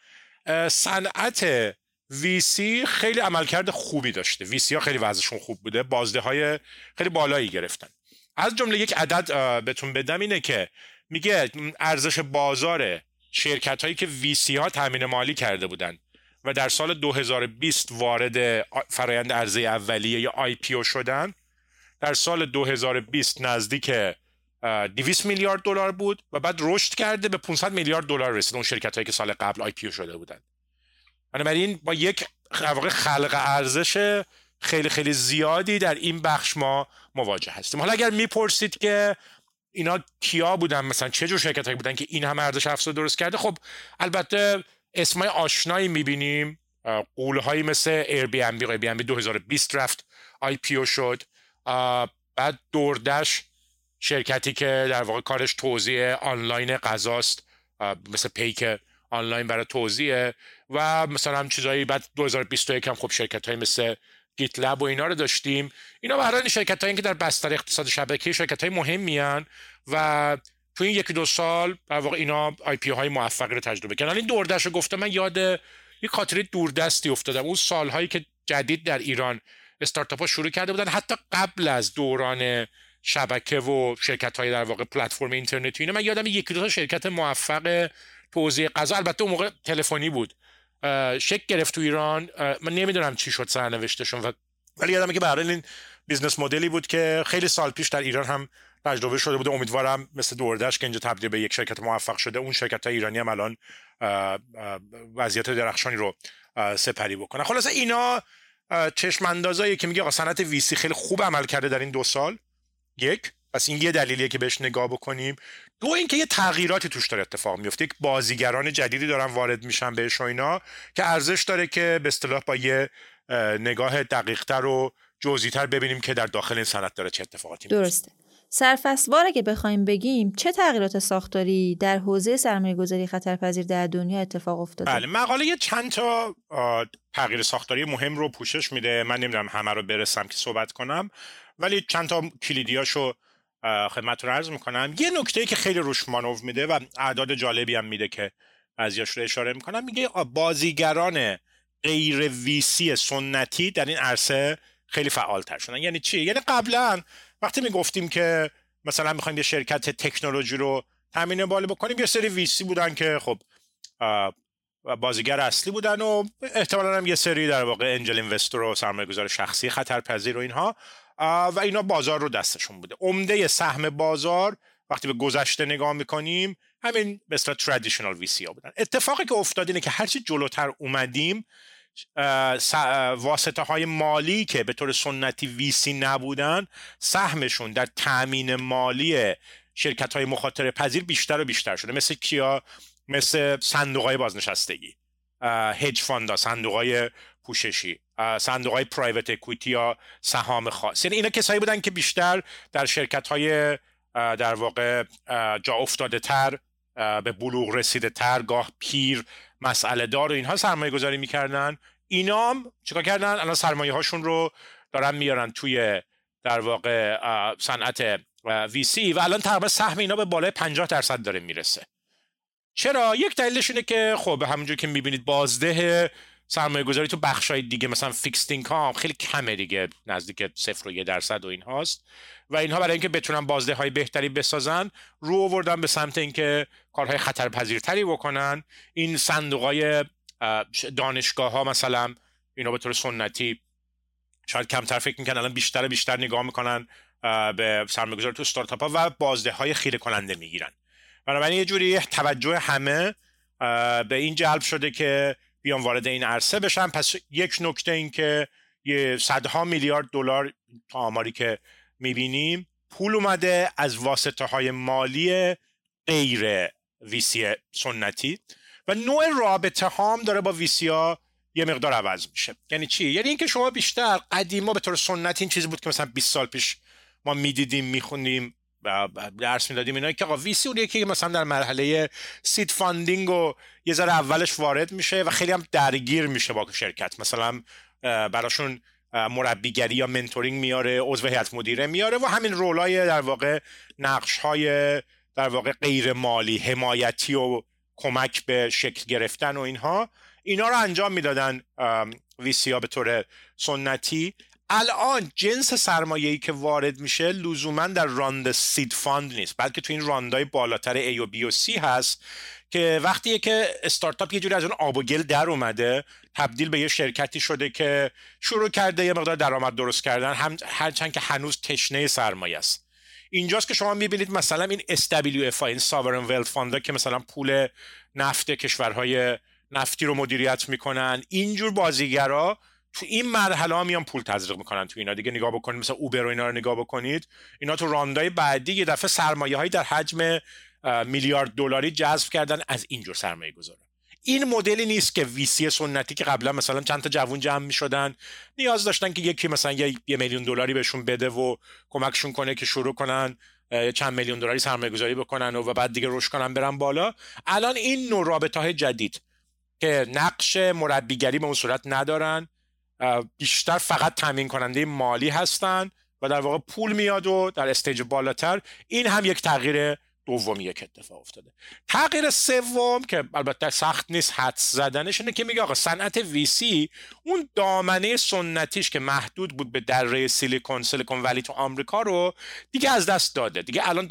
صنعت ویسی خیلی عملکرد خوبی داشته. ویسی ها خیلی وضعشون خوب بوده. بازده های خیلی بالایی گرفتن. از جمله یک عدد بهتون بدم اینه که میگه ارزش بازار شرکت هایی که VC ها تامین مالی کرده بودن. و در سال 2020 وارد فرایند عرضه اولیه یا IPO شدن. در سال 2020 نزدیک 200 میلیارد دلار بود و بعد رشد کرده به 500 میلیارد دلار رسید اون شرکت هایی که سال قبل IPO شده بودن. بنابراین با یک واقع خلق ارزش خیلی خیلی زیادی در این بخش ما مواجه هستیم. حالا اگر می‌پرسید که اینا کیا بودن مثلا چه جور شرکت هایی بودن که این همه ارزش افزوده درست کرده خب البته اسمای آشنایی می‌بینیم. غول هایی مثل ایر بی ام بی بی ام بی 2020 رفت IPO شد. بعد DoorDash شرکتی که در واقع کارش توزیع آنلاین غذاست. مثل پیک آنلاین برای توزیع. و مثلا هم چیزایی بعد 2021 هم خب شرکت های مثل GitLab و اینا رو داشتیم. اینا برای شرکت هایی که در بستر اقتصاد شبکه شرکت های مهم میان و تو این یکی دو سال در واقع اینا IPO های موفقی رو تجربه کردن. این DoorDash رو گفتم من یاد یک خاطره دوردستی افتادم. اون سالهایی که جدید در ایران استارتاپ ها شروع کرده بودن حتی قبل از دوران شبکه و شرکت های در واقع پلتفرم اینترنتی اینا من یادم یکی دو تا شرکت موفق توزیع غذا. البته اون موقع تلفنی بود. شکل گرفت تو ایران. من نمی‌دونم چی شد سرنوشتشون ولی یادمه که برای این business model ی بود که خیلی سال پیش در ایران هم تجربه شده بوده. امیدوارم مثل DoorDash که اینجا تبدیل به یک شرکت موفق شده اون شرکت های ایرانی هم الان وضعیت درخشانی رو سپری بکنه خلاصه اینا چشم اندازایی که میگه صنعت VC خیلی خوب عمل کرده در این دو سال. یک پس این یه دلیلیه که بهش نگاه بکنیم. دو اینکه یه تغییراتی توش داره اتفاق میفته. یک بازیگران جدیدی دارن وارد میشن بهش و اینا که ارزش داره که به اصطلاح با یه نگاه دقیقتر و جزئی‌تر ببینیم که در داخل این صنعت داره چه اتفاقاتی میفته. درسته. سرفصلوار که بخوایم بگیم چه تغییرات ساختاری در حوزه سرمایه گذاری خطرپذیر در دنیا اتفاق افتاده؟ بله مقاله یه چند تا تغییر ساختاری مهم رو پوشش میده. من نمی‌دونم همه رو برسم که صحبت کنم ولی چند تا کلیدیاشو خدمتتون عرض می‌کنم. یه نکته که خیلی روش مانو میده و اعداد جالبی هم میده که بعضیاش رو اشاره می‌کنم میگه بازیگران غیر ویسی سنتی در این عرصه خیلی فعالتر شدن. یعنی چی؟ یعنی قبلا وقتی می‌گفتیم که مثلا می‌خوایم یه شرکت تکنولوژی رو تامین بالا بکنیم یه سری ویسی بودن که خب بازیگر اصلی بودن و احتمالا هم یه سری در واقع انجل اینوستر و سرمایه گذار شخصی خطرپذیر و اینها و اینا بازار رو دستشون بوده. عمده سهم بازار وقتی به گذشته نگاه می‌کنیم همین مثل ترادیشنال ویسی ها بودن. اتفاقی که افتاد اینه که هرچی جلوتر اومدیم واسطه های مالی که به طور سنتی ویسی نبودن سهمشون در تامین مالی شرکت های مخاطره پذیر بیشتر و بیشتر شده. مثل کیا؟ مثل صندوق های بازنشستگی هج فاندا صندوق های پوششی. صندوق های پرایوت اکویتی یا سهام خاص. یعنی اینا کسایی بودن که بیشتر در شرکت های در واقع جا افتاده تر به بلوغ رسیده تر گاه پیر مسئله دار و اینها سرمایه گذاری می‌کردن. اینا هم چیکار کردن؟ الان سرمایه هاشون رو دارن میارن توی در واقع صنعت سی و الان تقریبا سهم اینا به بالای 50 درصد داره می‌رسه. چرا؟ یک دلیلش اینه که خب همونجور که می‌بینید بازده سرمایه گذاری تو بخش های دیگه مثلا فیکست اینکام خیلی کمه دیگه نزدیک صفر و یه درصد و این هاست. و اینها برای اینکه بتونن بازده های بهتری بسازن رو آوردن به سمت اینکه کارهای خطرپذیرتری بکنن. این صندوق های دانشگاه ها مثلا اینا به طور سنتی شاید کمتر فکر می‌کنن الان بیشتر بیشتر نگاه می‌کنن به گذاری تو ستارتاپ ها و بازده های خیره کننده می‌گیرن. بنابراین یه جوری توجه همه به این جلب شده که بیان وارد این عرصه بشن. پس یک نکته این که یه صدها میلیارد دلار تا آماری که می‌بینیم پول اومده از واسطه های مالی غیر ویسی سنتی و نوع رابطه هم داره با ویسی ها یه مقدار عوض میشه. یعنی چی؟ یعنی اینکه شما بیشتر قدیما به طور سنتی این چیزی بود که مثلا 20 سال پیش ما می‌دیدیم میخوندیم. درس می‌دادیم اینا. که آقا VC اون که مثلا در مرحله seed funding و یه ذره اولش وارد میشه و خیلی هم درگیر میشه با شرکت. مثلا براشون مربیگری یا mentoring میاره عضو هیئت مدیره میاره و همین role ای در واقع نقش های در واقع غیر مالی حمایتی و کمک به شکل گرفتن و اینها. اینا رو انجام می‌دادن VC ها به طور سنتی. الان جنس سرمایه‌ای که وارد میشه لزوما در round seed fund نیست بلکه تو این round ای بالاتر A و B و C هست که وقتیه که استارتاپ یه جوری از اون آب و گل در اومده تبدیل به یه شرکتی شده که شروع کرده یه مقدار درآمد درست کردن هم هرچند که هنوز تشنه سرمایه است. اینجاست که شما می‌بینید مثلا این SWF این Sovereign Wealth Fund که مثلا پول نفت کشورهای نفتی رو مدیریت می‌کنن اینجور بازیگرا تو این مرحله ها میان پول تزریق می‌کنن تو اینا. دیگه نگاه بکنید مثلا اوبر و اینا رو نگاه بکنید. اینا تو راندای بعدی یه دفعه سرمایه هایی در حجم میلیارد دلاری جذب کردن. از اینجور سرمایه گذاره این مدلی نیست که ویسی سنتی که قبلا مثلا چند تا جوون جمع می شدن نیاز داشتن که یکی مثلا یه, میلیون دلاری بهشون بده و کمکشون کنه که شروع کنن چند میلیون دلاری سرمایه گذاری بکنن و بعد دیگه رشد کنن برن بالا. الان این نوع رابطه های جدید که نقش مربیگری به اون صورت ندارن. بیشتر فقط تامین کننده مالی هستن و در واقع پول میاد و در استیج بالاتر. این هم یک تغییر دومی که اتفاق افتاده. تغییر سوم که البته سخت نیست حدس زدنش اینه که میگه آقا صنعت ویسی اون دامنه سنتیش که محدود بود به دره سیلیکون سیلیکون ولی تو آمریکا رو دیگه از دست داده. دیگه الان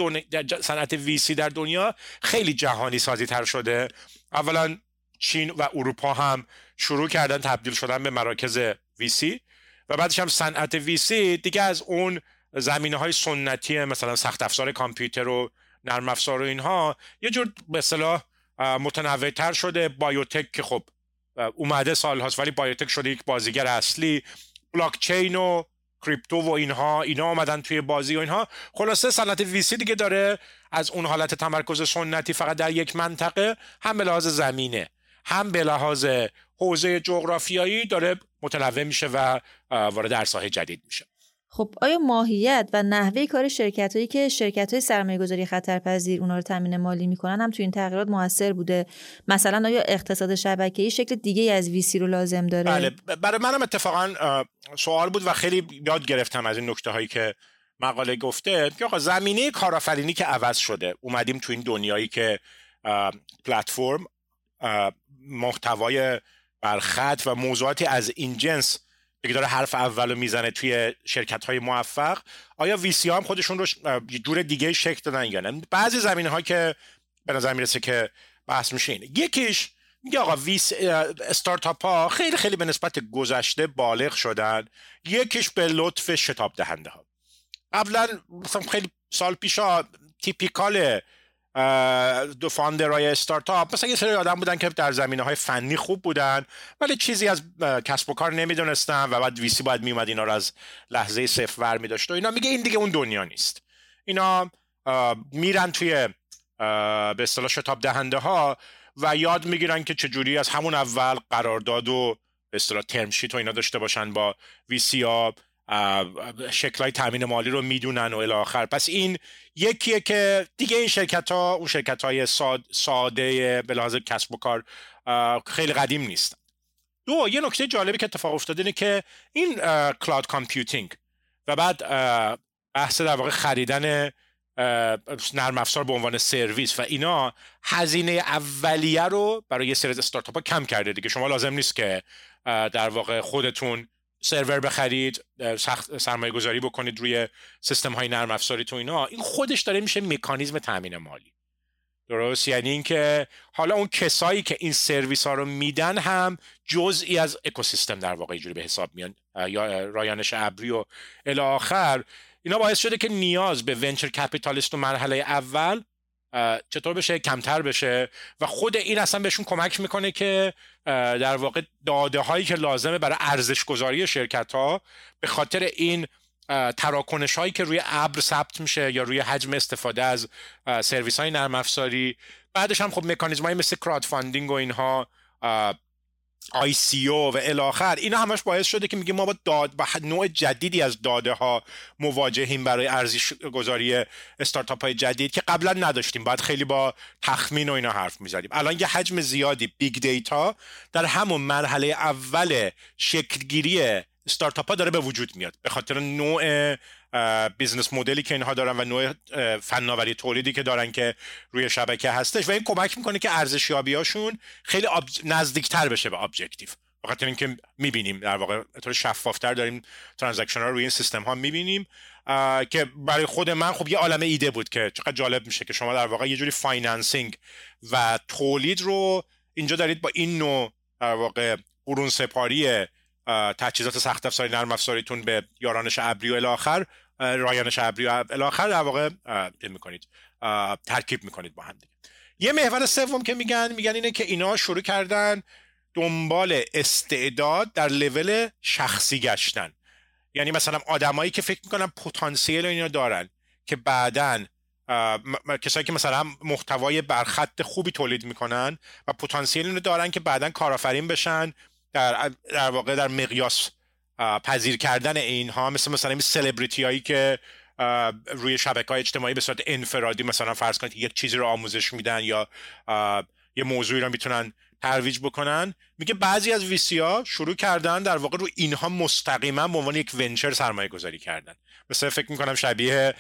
صنعت ویسی در دنیا خیلی جهانی سازی تر شده. اولا چین و اروپا هم شروع کردن تبدیل شدن به مراکز ویسی و بعدش هم صنعت ویسی دیگه از اون زمینه های سنتی مثلا سخت افزار کامپیوتر و نرم افزار و اینها یه جور به اصطلاح متنوع تر شده. بایوتک که خب اومده سال هاست ولی بایوتک شده یک بازیگر اصلی. بلاکچین و کریپتو و اینها اینا آمدن توی بازی و اینها. خلاصه صنعت ویسی دیگه داره از اون حالت تمرکز سنتی فقط در یک منطقه هم به لحاظ زمینه. هم به لحاظ حوزه جغرافیایی داره متنوع میشه و وارد ارزهای جدید میشه. خب آیا ماهیت و نحوه کار شرکت هایی که شرکت های سرمایه گذاری خطرپذیر اونا رو تامین مالی می‌کنن هم تو این تغییرات موثر بوده؟ مثلا آیا اقتصاد شبکه‌ای شکل دیگه از ویسی رو لازم داره؟ بله برای منم اتفاقا سوال بود و خیلی یاد گرفتم از این نکته هایی که مقاله گفته. که آقا زمینه کارآفرینی که عوض شده اومدیم تو این دنیایی که پلتفرم محتوای برخط و موضوعاتی از این جنس که داره حرف اول می‌زنه توی شرکت های موفق آیا ویسی هم خودشون رو جور دیگه شکل دادن یا نه؟ بعضی زمینه ها که به نظر می‌رسه که بحث میشه اینه. یکیش میگه آقا VC استارتاپ ها خیلی خیلی به نسبت گذشته بالغ شدن. یکیش به لطف شتاب دهنده ها قبلا مثلا خیلی سال پیشا typical دو founder های استارتاپ. مثلا یه سری آدم بودن که در زمینه های فنی خوب بودن ولی چیزی از کسب و کار نمی‌دونستن و بعد VC باید میومد اینا رو از لحظه صفر ور میداشت و اینا میگه این دیگه اون دنیا نیست. اینا میرن توی به اصطلاح شتاب دهنده ها و یاد می‌گیرن که چجوری از همون اول قرارداد و به اصطلاح ترم و اینا داشته باشن با ویسی ها. های تامین مالی رو می‌دونن و الاخر پس این یکیه که دیگه این شرکت ها اون شرکت های ساده به لحاظ کسب و کار خیلی قدیم نیستن. دو یه نکته جالبی که اتفاق افتاده اینه که این cloud computing و بعد بحث در واقع خریدن نرم افزار به عنوان سرویس و اینا هزینه اولیه رو برای یه سری استارتاپ ها کم کرده دیگه. شما لازم نیست که در واقع خودتون سرور بخرید سخت سرمایه گذاری بکنید روی سیستم های نرم افزاری تو اینا این خودش داره میشه مکانیزم تامین مالی. درست؟ یعنی اینکه حالا اون کسایی که این سرویس ها رو میدن هم جزئی از اکوسیستم در واقع جوری به حساب میان. یا رایانش ابری و الی آخر اینا باعث شده که نیاز به ونچر کپیتالیست و مرحله اول چطور بشه؟ کمتر بشه؟ و خود این اصلا بهشون کمک می‌کنه که در واقع داده هایی که لازمه برای ارزش گذاری شرکت ها به خاطر این تراکنش هایی که روی ابر ثبت میشه یا روی حجم استفاده از سرویس های نرم افزاری. بعدش هم خب مکانیزم های مثل crowdfunding و اینها و الی آخر اینا همش باعث شده که میگه ما با داد با نوع جدیدی از داده ها مواجهیم برای ارزش گذاری استارتاپ های جدید که قبلا نداشتیم. باید خیلی با تخمین و اینا حرف می‌زدیم. الان یه حجم زیادی big data در همون مرحله اول شکلگیری استارتاپ ها داره به وجود میاد. به خاطر نوع business model ی که اینها دارن و نوع فناوری تولیدی که دارن که روی شبکه هستش و این کمک می‌کنه که ارزشیابی هاشون خیلی نزدیکتر بشه به objective بخاطر اینکه می‌بینیم در واقع طور شفافتر داریم transaction ها روی این سیستم ها می‌بینیم که برای خود من خب یه عالم ایده بود که چقدر جالب میشه که شما در واقع یه جوری financing و تولید رو اینجا دارید با این نوع در واقع برون سپاری تجهیزات سخت افزاری نرم افزاریتون به یارانش ابری و الاخر رایانش ابری و الاخر در واقع می‌کنید. ترکیب می‌کنید با هم دیگه. یه محور سوم که میگن میگن اینه که اینا شروع کردن دنبال استعداد در لول شخصی گشتن. یعنی مثلا آدمایی که فکر می‌کنن پتانسیل اینا دارن که بعدا کسایی که مثلا محتوای برخط خوبی تولید می‌کنن و پتانسیل اینو دارن که بعدا کارآفرین بشن در در واقع در مقیاس پذیر کردن اینها مثل مثلا این سلبریتی هایی که روی شبکه های اجتماعی به صورت انفرادی مثلا فرض کنید یک چیزی رو آموزش میدن یا یه موضوعی رو می‌تونن ترویج بکنن. میگه بعضی از ویسی ها شروع کردن در واقع رو اینها مستقیما به عنوان یک ونچر سرمایه گذاری کردن. مثلا فکر می‌کنم شبیه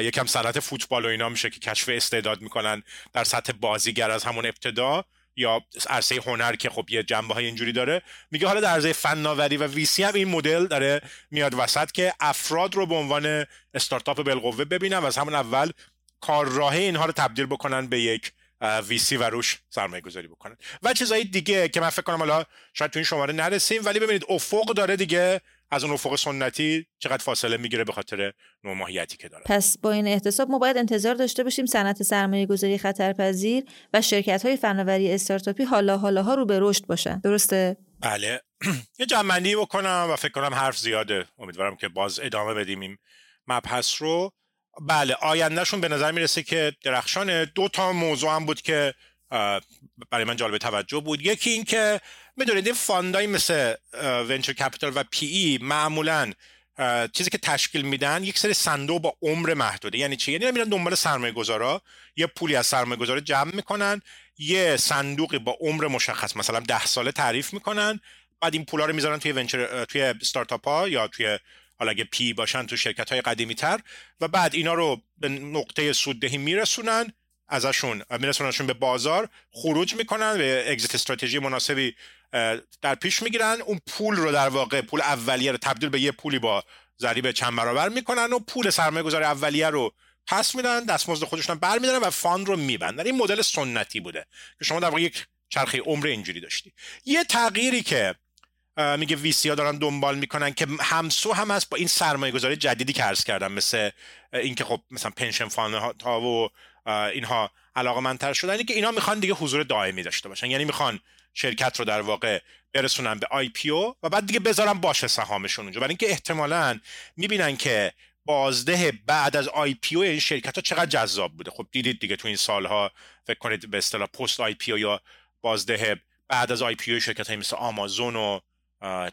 یکم صنعت فوتبال و اینا میشه که کشف استعداد می‌کنن در سطح بازیگر از همون ابتدا. یا عرصه هنر که خب یه جنبه های اینجوری داره. میگه حالا در عرصه فناوری و ویسی هم این مدل داره میاد وسط که افراد رو به عنوان استارتاپ بالقوه ببینن و از همون اول کارراه اینها رو تبدیل بکنن به یک ویسی و روش سرمایه گذاری بکنن. و چیزهای دیگه که من فکر کنم حالا شاید تو این شماره نرسیم ولی ببینید افق داره دیگه. از اون افق سنتی چقدر فاصله می‌گیره به خاطر نوع ماهیتی که داره. پس با این احتساب ما باید انتظار داشته باشیم صنعت سرمایه گذاری خطرپذیر و شرکت های فناوری استارتاپی حالا حالا ها رو به رشد باشن. درسته؟ بله. <clears throat> یه جمعنی بکنم و فکر کنم حرف زیاده. امیدوارم که باز ادامه بدیم این مبحث رو. بله آیندهشون به نظر می‌رسه که درخشان دو تا موضوع هم بود که برای من جالب توجه بود. یکی این که می‌دونید این فاندایی مثل venture capital و PE معمولا چیزی که تشکیل میدن یک سری صندوق با عمر محدوده. یعنی چی؟ یعنی میرن دنبال سرمایه گذارا یه پولی از سرمایه گذارا جمع می‌کنن یه صندوقی با عمر مشخص مثلا ده ساله تعریف می‌کنن بعد این پولا رو می‌ذارن توی venture توی استارتاپ ها یا توی حالا اگه PE باشن تو شرکت های قدیمی تر و بعد اینا رو به نقطه سوددهی میرسونن. ازشون میرسوننشون به بازار خروج می‌کنن یه exit strategy مناسبی در پیش می‌گیرن. اون پول رو در واقع پول اولیه رو تبدیل به یه پولی با ضریب چند برابر می‌کنن و پول سرمایه گذاری اولیه رو پس میدن دستمزد خودشون برمیدارن و fund رو میبندن. این مدل سنتی بوده که شما در واقع یک چرخه عمر اینجوری داشتی. یه تغییری که میگه VC ها دارن دنبال می‌کنن که همسو هم هست با این سرمایه گذاری جدیدی که عرض کردم مثل اینکه خب مثلا pension fund ها و اینها علاقه‌مندتر شدن. که اینا می‌خوان دیگه حضور دائمی داشته باشن. یعنی می‌خوان شرکت رو در واقع برسونن به IPO و بعد دیگه بذارن باشه سهامشون اونجا. برای اینکه احتمالا می‌بینن که بازده بعد از IPO این شرکت ها چقدر جذاب بوده. خب دیدید دیگه تو این سالها فکر کنید به اصطلاح post IPO یا بازده بعد از IPO شرکت های مثل آمازون و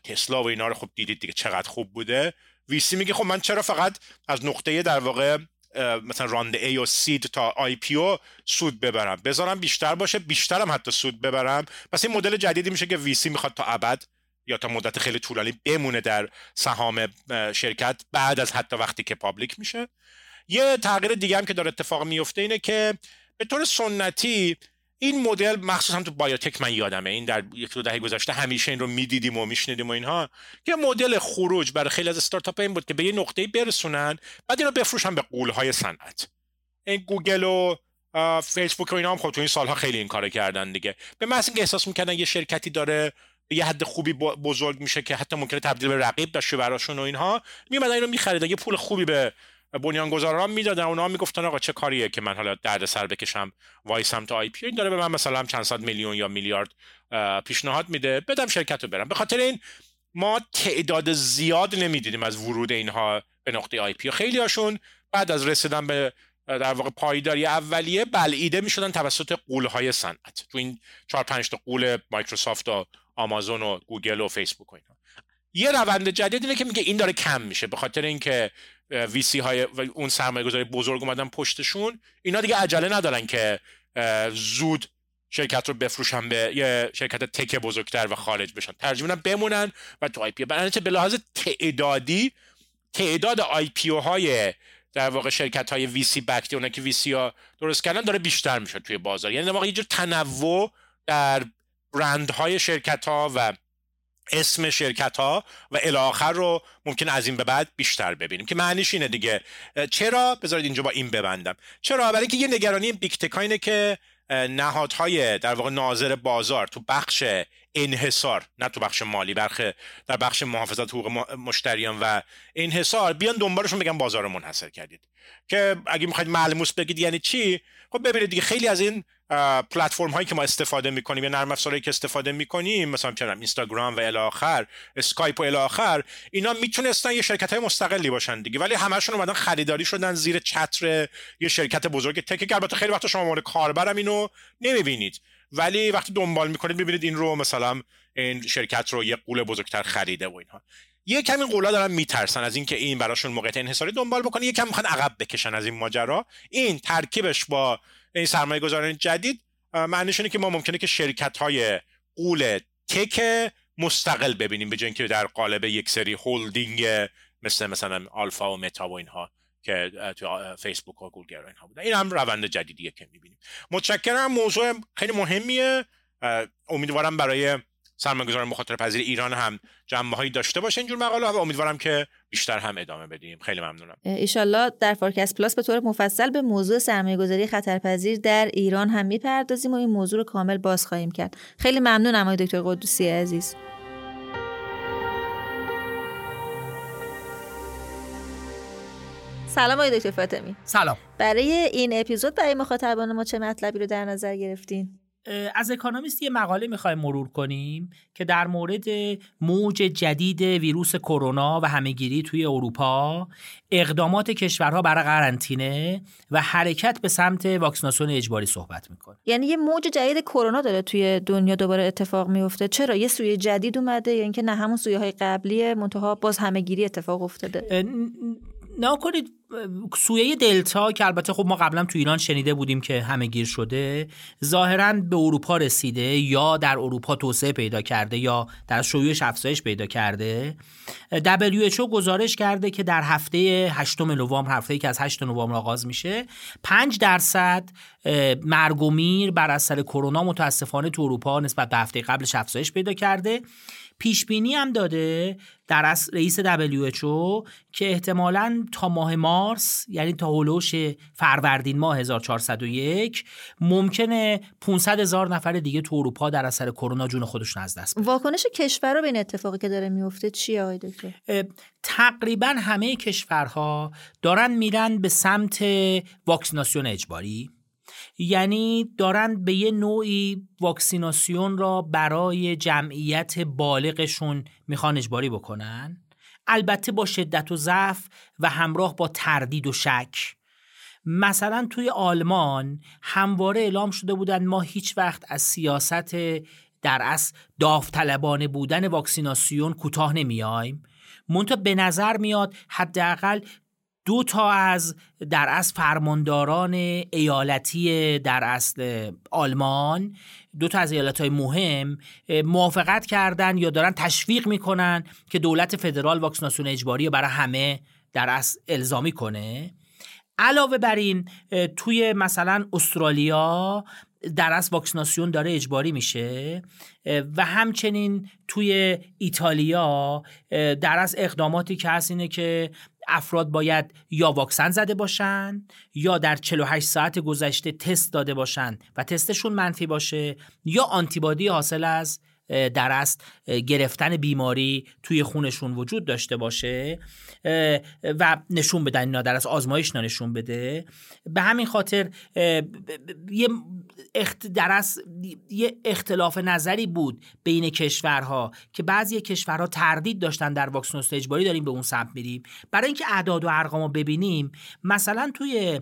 تسلا و اینا رو خب دیدید دیگه چقدر خوب بوده. VC میگه خب من چرا فقط از نقطه در واقع مثلا round A و seed تا IPO سود ببرم. بذارم بیشتر باشه بیشترم حتی سود ببرم. پس این مدل جدیدی میشه که ویسی می‌خواد تا ابد یا تا مدت خیلی طولانی بمونه در سهام شرکت بعد از حتی وقتی که پابلیک میشه. یه تغییر دیگه هم که داره اتفاق میفته اینه که به طور سنتی این مدل مخصوصا تو بایوتک من یادمه. این در یک دو دهه گذشته همیشه این رو می‌دیدیم و میشنیدیم و اینها. که مدل خروج برای خیلی از استارتاپ این بود که به یه نقطه برسونن بعد اینو بفروشن به غولهای صنعت. این گوگل و فیسبوک و اینا هم خب تو این سالها خیلی این کارو کردن دیگه. به محض اینکه احساس می‌کردن یه شرکتی داره یه حد خوبی بزرگ میشه که حتی ممکنه تبدیل به رقیب داشته براشون و اینها میمدن اینو میخریدن. یه پول خوبی به بنیانگذاران می‌دادن. اونا می‌گفتن آقا چه کاریه که من حالا درد سر بکشم؟ وایسم تا IPO این داره به من مثلا چند صد میلیون یا میلیارد پیشنهاد میده. بدم شرکت رو برم. به خاطر این ما تعداد زیاد نمی‌دیدیم از ورود اینها به نقطه IPO. خیلی هاشون بعد از رسیدن به در واقع پایداری اولیه بلعیده می‌شدن توسط غولهای صنعت. تو این چهار پنج تا غول مایکروسافت و آمازون و گوگل و فیسبوک و اینا یه روند جدید اینه که میگه این داره کم میشه. به خاطر اینکه VC های و اون سرمایه گذاری بزرگ اومدن پشتشون. اینا دیگه عجله ندارن که زود شرکت رو بفروشن به یه شرکت تک بزرگتر و خارج بشن. ترجیح بمونن و تو IPO به لحاظ تعدادی تعداد IPO های در واقع شرکت های VC-backed ی اونایی که VC ها درست کردن داره بیشتر میشه توی بازار. یعنی در واقع یه جور تنوع در برند های شرکت ها و اسم شرکت ها و الی آخر رو ممکن از این به بعد بیشتر ببینیم. که معنیش اینه دیگه. چرا؟ بذارید اینجا با این ببندم. چرا؟ برای اینکه یه نگرانی بیکتکا اینه که نهادهای در واقع ناظر بازار تو بخش انحصار نه تو بخش مالی برخ در بخش محافظت حقوق مشتریان و انحصار بیان دنبالشون بگن بازار رو منحصر کردید. که اگه می‌خواید ملموس بگید یعنی چی؟ خب ببینید دیگه خیلی از این پلتفرم هایی که ما استفاده می‌کنیم یا نرم افزارهایی که استفاده می‌کنیم مثلا چرا اینستاگرام و الی آخر اسکایپ و الی آخر اینا می‌تونستن یه شرکت های مستقلی باشن دیگه. ولی همشون اومدن خریداری شدن زیر چتر یه شرکت بزرگ تک که البته خیلی وقت شما مورد کاربرم اینو نمی‌بینید. ولی وقتی دنبال می‌کنید می‌بینید این رو مثلا این شرکت رو یه قول بزرگتر خریده و اینها. یه کمی قولا دارن میترسن از اینکه این براشون موقعیت انحصاری دنبال بکنه یه کم می‌خوان عقب بکشن از این ماجرا. این ترکیبش با این سرمایه گذاران جدید معنیش اینه که ما ممکنه که شرکت های قول تک مستقل ببینیم به اینکه در قالب یک سری هولدینگ مثل مثلا آلفابت و متا و اینها که تو فیسبوک و گوگل و اینها بودن این هم روند جدیدیه که می‌بینیم. متشکرم موضوع خیلی مهمیه. امیدوارم برای سرمایه‌گذاران مخاطره پذیر ایران هم جنبه هایی داشته باشه. اینجور مقاله و امیدوارم که بیشتر هم ادامه بدیم. خیلی ممنونم. ایشالله در فارکست پلاس به طور مفصل به موضوع سرمایه گذاری خطرپذیر در ایران هم می‌پردازیم و این موضوع رو کامل باز خواهیم کرد. خیلی ممنونم آقای دکتر قدوسی عزیز. سلام آقای دکتر فاطمی. سلام. برای این اپیزود برای مخاطبان ما چه مطلبی رو در نظر گرفتین؟ از اکانومیست یه مقاله می‌خوایم مرور کنیم که در مورد موج جدید ویروس کرونا و همهگیری توی اروپا اقدامات کشورها برای قرنطینه و حرکت به سمت واکسیناسیون اجباری صحبت می‌کنه. یعنی یه موج جدید کرونا داره توی دنیا دوباره اتفاق میفته چرا؟ یه سویه جدید اومده یا اینکه نه همون سویه های قبلی منتها باز همهگیری اتفاق افتاده. نه کنید سویه دلتا که البته خب ما قبلا تو ایران شنیده بودیم که همه گیر شده ظاهرا به اروپا رسیده یا در اروپا توسعه پیدا کرده یا در شیوعش افزایش پیدا کرده. WHO گزارش کرده که در هفته 8 نوامبر هفته که از 8 نوامبر آغاز میشه 5 درصد مرگ و میر بر اثر کرونا متاسفانه تو اروپا نسبت به هفته قبلش افزایش پیدا کرده. پیش بینی هم داده در از رئیس WHO که احتمالا تا ماه مارس یعنی تا هولوش فروردین ماه 1401 ممکنه 500 هزار نفر دیگه تو اروپا در اثر کرونا جون خودشون از دست بدن. واکنش کشورها به این اتفاقی که داره میفته چیه آقای دکتر؟ تقریبا همه کشورها دارن میرن به سمت واکسیناسیون اجباری. یعنی دارن به یه نوعی واکسیناسیون را برای جمعیت بالغشون می‌خوان اجباری بکنن؟ البته با شدت و ضعف و همراه با تردید و شک. مثلا توی آلمان همواره اعلام شده بودن ما هیچ وقت از سیاست در اصل داوطلبانه بودن واکسیناسیون کوتاه نمیایم. منتها به نظر میاد حداقل دو تا از در اصل فرمانداران ایالتی در اصل آلمان دو تا از ایالت های مهم موافقت کردن یا دارن تشویق می‌کنن که دولت فدرال واکسیناسیون اجباری رو برای همه در اصل الزامی کنه. علاوه بر این توی مثلا استرالیا در از واکسیناسیون داره اجباری میشه و همچنین توی ایتالیا در از اقداماتی که هست اینه که افراد باید یا واکسن زده باشن یا در 48 ساعت گذشته تست داده باشن و تستشون منفی باشه یا آنتیبادی حاصل از در است گرفتن بیماری توی خونشون وجود داشته باشه و نشون بدن اینا در از آزمایش نشون بده. به همین خاطر یه اخت در یه اختلاف نظری بود بین کشورها که بعضی کشورها تردید داشتن در واکسیناسیون اجباری داریم به اون سمت میریم. برای اینکه اعداد و ارقام رو ببینیم مثلا توی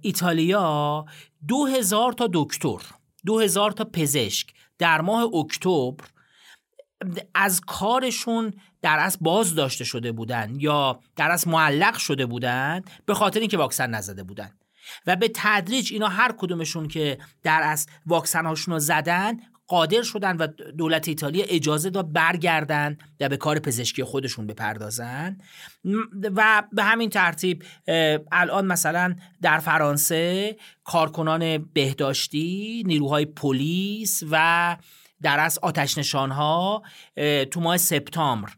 ایتالیا دو هزار تا دکتر دو هزار تا پزشک در ماه اکتبر از کارشون در از باز داشته شده بودن یا در از معلق شده بودن به خاطر اینکه واکسن نزده بودن. و به تدریج اینا هر کدومشون که در از واکسن هاشون رو زدن قادر شدن و دولت ایتالیا اجازه داد برگردن و به کار پزشکی خودشون بپردازن. و به همین ترتیب الان مثلا در فرانسه کارکنان بهداشتی نیروهای پلیس و در از آتش نشان ها تو ماه سپتامبر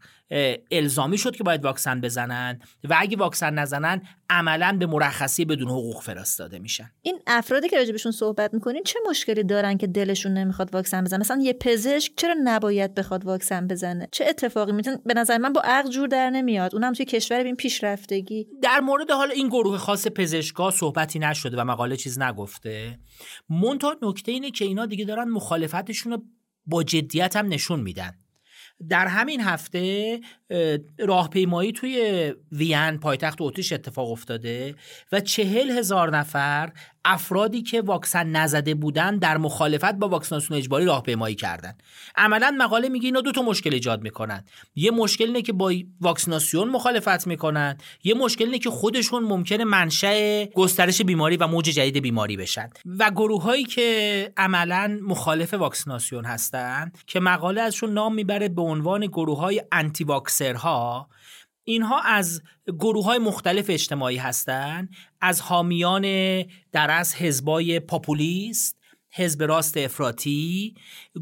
الزامی شد که باید واکسن بزنن و اگه واکسن نزنن عملا به مرخصی بدون حقوق فرستاده میشن. این افرادی که راجبشون صحبت می‌کنین چه مشکلی دارن که دلشون نمی‌خواد واکسن بزنن؟ مثلا یه پزشک چرا نباید بخواد واکسن بزنه؟ چه اتفاقی می‌تونه به نظر من با عقل جور در نمیاد. اونم توی کشور این پیشرفتگی. در مورد حال این گروه خاص پزشکا صحبتی نشده و مقاله چیز نگفته. مونتا نکته اینه که اینا دیگه دارن مخالفتشون رو با جدیت هم نشون میدن. در همین هفته راهپیمایی توی وین پایتخت اتریش اتفاق افتاده و چهل هزار نفر افرادی که واکسن نزده بودن در مخالفت با واکسیناسیون اجباری راهپیمایی کردن. عملا مقاله میگه اینا دو تا مشکل ایجاد می‌کنن. یه مشکل اینه که با واکسیناسیون مخالفت می‌کنن. یه مشکل اینه که خودشون ممکنه منشأ گسترش بیماری و موج جدید بیماری بشن. و گروه هایی که عملا مخالف واکسیناسیون هستن که مقاله ازشون نام می‌بره به عنوان گروه های انتی واکسرها اینها از گروه های مختلف اجتماعی هستند از حامیان در از حزبای پاپولیست حزب راست افراطی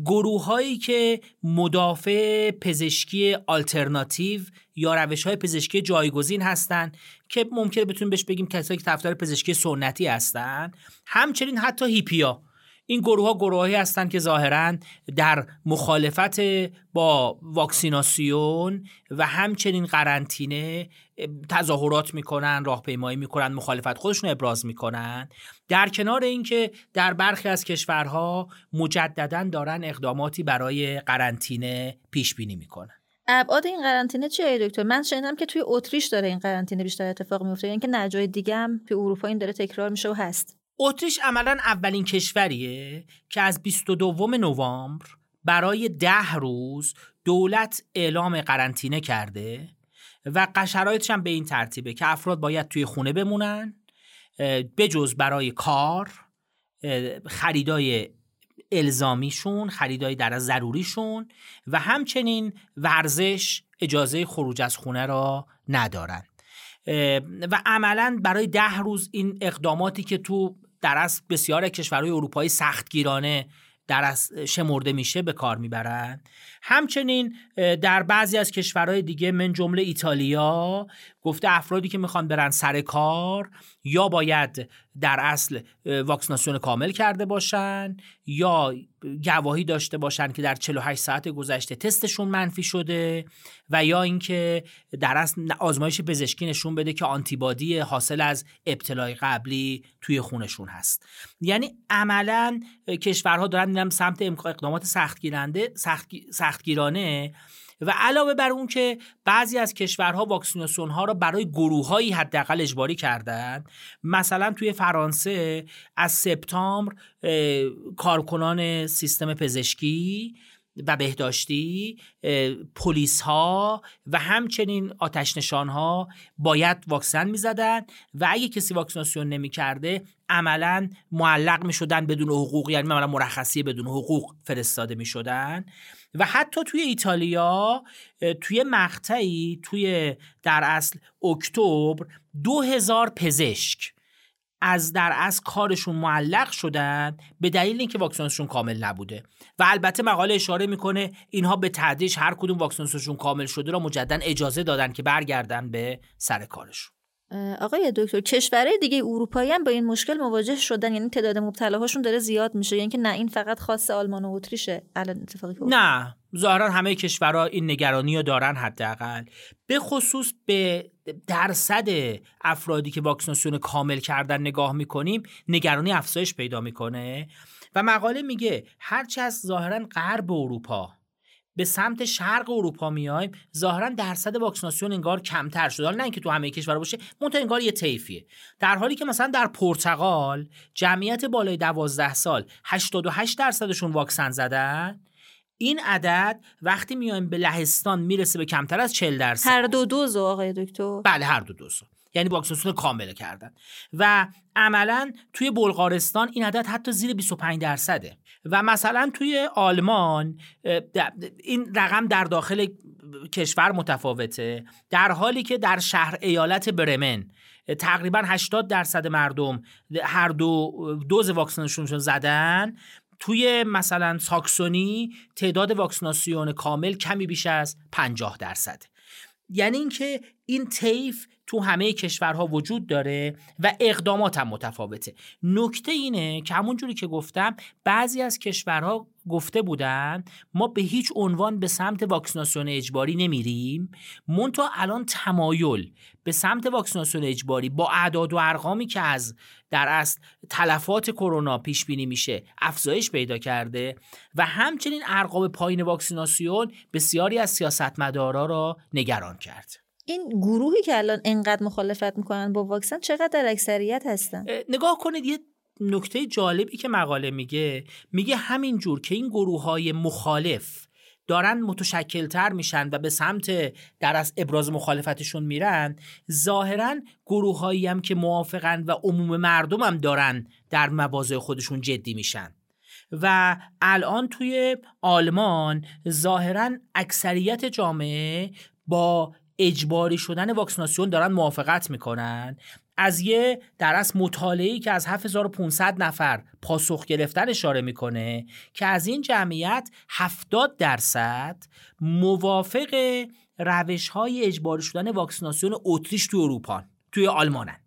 گروه هایی که مدافع پزشکی آلترناتیو یا روش های پزشکی جایگزین هستند که ممکنه بتونیم بهش بگیم کسایی که طرفدار پزشکی سنتی هستند همچنین حتی هیپیا. این گروه ها گروهی هستند که ظاهرا در مخالفت با واکسیناسیون و همچنین قرنطینه تظاهرات می‌کنن راهپیمایی می‌کنن مخالفت خودشون ابراز می‌کنن. در کنار اینکه در برخی از کشورها مجددا دارن اقداماتی برای قرنطینه پیش بینی می‌کنن. ابعاد این قرنطینه چیه دکتر؟ من شنیدم که توی اتریش داره این قرنطینه بیشتر اتفاق میفته یعنی که نجای دیگه هم توی اروپا این داره تکرار میشه و هست. اتریش عملا اولین کشوریه که از 22 نوامبر برای ده روز دولت اعلام قرنطینه کرده و شرایطش هم به این ترتیبه که افراد باید توی خونه بمونن بجز برای کار خریدای الزامیشون خریدای در ضروریشون و همچنین ورزش اجازه خروج از خونه را ندارن. و عملا برای ده روز این اقداماتی که تو در از بسیار کشورهای اروپایی سختگیرانه در از شمرده میشه به کار می‌برن. همچنین در بعضی از کشورهای دیگه من جمله ایتالیا گفته افرادی که می‌خوان برن سر کار یا باید در اصل واکسیناسیون کامل کرده باشن یا گواهی داشته باشن که در 48 ساعت گذشته تستشون منفی شده و یا اینکه در اصل آزمایش پزشکی نشون بده که آنتیبادی حاصل از ابتلای قبلی توی خونشون هست. یعنی عملا کشورها دارن میرن سمت اقدامات سختگیرنده سخت سختگیرانه. و علاوه بر اون که بعضی از کشورها واکسیناسیون ها را برای گروههایی حداقل اجباری کردند مثلا توی فرانسه از سپتامبر کارکنان سیستم پزشکی و بهداشتی پلیس ها و همچنین آتش نشان ها باید واکسن می زدن و اگه کسی واکسیناسیون نمی کرده عملا معلق می شدن بدون حقوق یعنی عملا مرخصی بدون حقوق فرستاده می شدن و حتی توی ایتالیا توی مقطعی توی در اصل اکتبر دو هزار پزشک از در از کارشون معلق شدن به دلیل اینکه واکسنشون کامل نبوده. و البته مقاله اشاره می‌کنه اینها به تدریج هر کدوم واکسنشون کامل شده را مجددا اجازه دادن که برگردن به سر کارشون. آقای دکتر کشورهای دیگه اروپایی هم با این مشکل مواجه شدن یعنی تعداد مبتلاهاشون داره زیاد میشه یعنی که نه این فقط خاص آلمان و اتریشه الان اتفاقی نه ظاهرا همه کشورها این نگرانی رو دارن حداقل. به خصوص به درصد افرادی که واکسیناسیون کامل کردن نگاه می‌کنیم نگرانی افزایش پیدا می‌کنه. و مقاله میگه هرچه از ظاهرا غرب اروپا به سمت شرق اروپا میایم ظاهرا درصد واکسیناسیون انگار کمتر شده. حالا نه اینکه تو همه کشور باشه منتها انگار یه طیفیه. در حالی که مثلا در پرتغال جمعیت بالای 12 سال 88 درصدشون واکسن زدن. این عدد وقتی میایم به لهستان می‌رسه به کمتر از 40 درصد. هر دو دوز آقای دکتر؟ بله هر دو دوز. یعنی واکسیناسیون کامل کردن. و عملا توی بلغارستان این عدد حتی زیر 25 درصده. و مثلا توی آلمان این رقم در داخل کشور متفاوته در حالی که در شهر ایالت برمن تقریبا 80 درصد مردم هر دو دوز واکسینشون زدن. توی مثلا ساکسونی تعداد واکسیناسیون کامل کمی بیش از 50 درصد. یعنی اینکه این طیف تو همه کشورها وجود داره و اقدامات هم متفاوته. نکته اینه که همون جوری که گفتم بعضی از کشورها گفته بودن ما به هیچ عنوان به سمت واکسیناسیون اجباری نمیریم. مونتا الان تمایل به سمت واکسیناسیون اجباری با اعداد و ارقامی که از در اصل تلفات کرونا پیش بینی میشه افزایش پیدا کرده و همچنین ارقام پایین واکسیناسیون بسیاری از سیاستمدارا را نگران کرد. این گروهی که الان انقدر مخالفت می‌کنن با واکسن چقدر در اکثریت هستن؟ نگاه کنید یه نکته جالبی که مقاله میگه میگه همین جور که این گروه های مخالف دارن متشکلتر میشن و به سمت در از ابراز مخالفتشون میرن ظاهرا گروه هم که موافقن و عموم مردم هم دارن در مواضع خودشون جدی میشن. و الان توی آلمان ظاهرا اکثریت جامعه با اجباری شدن واکسیناسیون دارن موافقت می‌کنن. از یه در از که از 7500 نفر پاسخ گرفتن اشاره می‌کنه که از این جمعیت 70 درصد موافق روش های اجباری شدن واکسیناسیون اتریش توی اروپا توی آلمانن